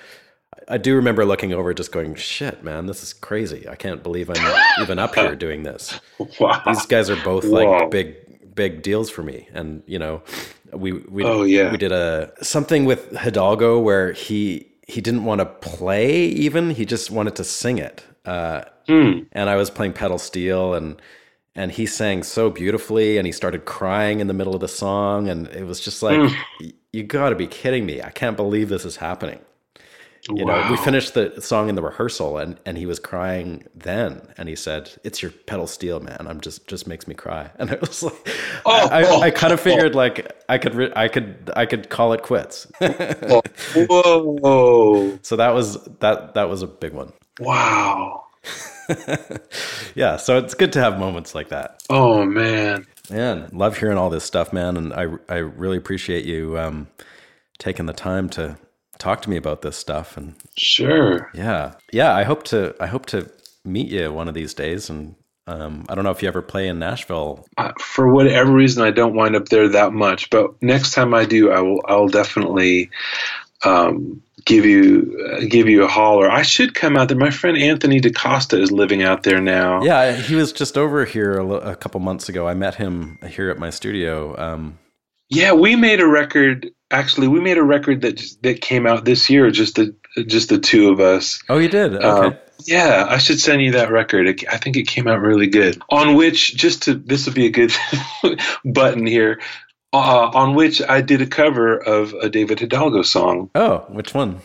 I do remember looking over, just going, "Shit, man, this is crazy! I can't believe I'm even up here doing this." *laughs*
Wow.
These guys are both like
Whoa.
big big deals for me, and you know, we we
Oh, yeah.
we did a something with Hidalgo where he he didn't want to play even he just wanted to sing it. Uh,
Hmm.
and I was playing pedal steel and and he sang so beautifully and he started crying in the middle of the song and it was just like
Mm.
you got to be kidding me. I can't believe this is happening. You know, we finished the song in the rehearsal and and he was crying then and he said, "It's your pedal steel, man. I'm just just makes me cry." *laughs* And it was like
Oh,
I,
oh,
I kind of figured like I could re- I could I could call it quits. *laughs*
Whoa.
so that was that that was a big one.
Wow. *laughs*
Yeah, so it's good to have moments like that.
Oh man.
Man, love hearing all this stuff, man, and I I really appreciate you um, taking the time to talk to me about this stuff. And
Sure.
yeah, yeah, I hope to I hope to meet you one of these days. And um, I don't know if you ever play in Nashville.
uh, for whatever reason, I don't wind up there that much. But next time I do, I will. I'll definitely um, give you uh, give you a holler. I should come out there. My friend Anthony DaCosta is living out there now.
Yeah, he was just over here a, a couple months ago. I met him here at my studio. Um,
Yeah, we made a record. Actually, we made a record that just, that came out this year. Just the just the two of us.
oh, you did? Okay.
Um, yeah, I should send you that record. It, I think it came out really good. On which, just to this would be a good *laughs* button here. Uh, on which I did a cover of a David Hidalgo song.
oh, which one?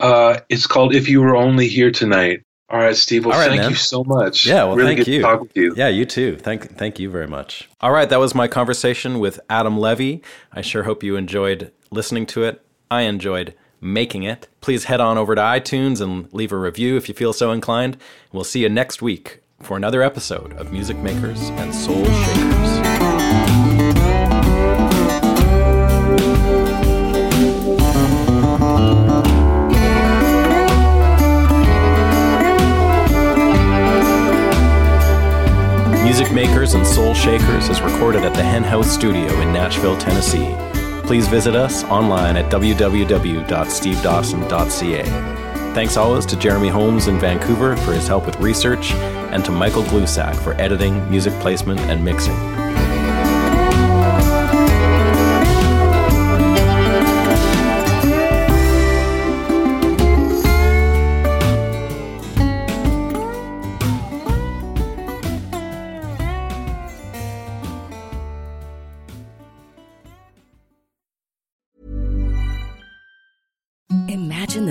Uh, it's called "If You Were Only Here Tonight." All right, Steve. Well,
All right,
thank
man.
you so much.
Yeah, well,
really
thank you.
to talk with you.
Yeah, you too. Thank, thank you very much. All right, that was my conversation with Adam Levy. I sure hope you enjoyed listening to it. I enjoyed making it. Please head on over to iTunes and leave a review if you feel so inclined. We'll see you next week for another episode of Music Makers and Soul Shakers. Music Makers and Soul Shakers is recorded at the Hen House Studio in Nashville, Tennessee. Please visit us online at www.stevedawson.ca. Thanks always to Jeremy Holmes in Vancouver for his help with research, and to Michael Glusack for editing, music placement, and mixing.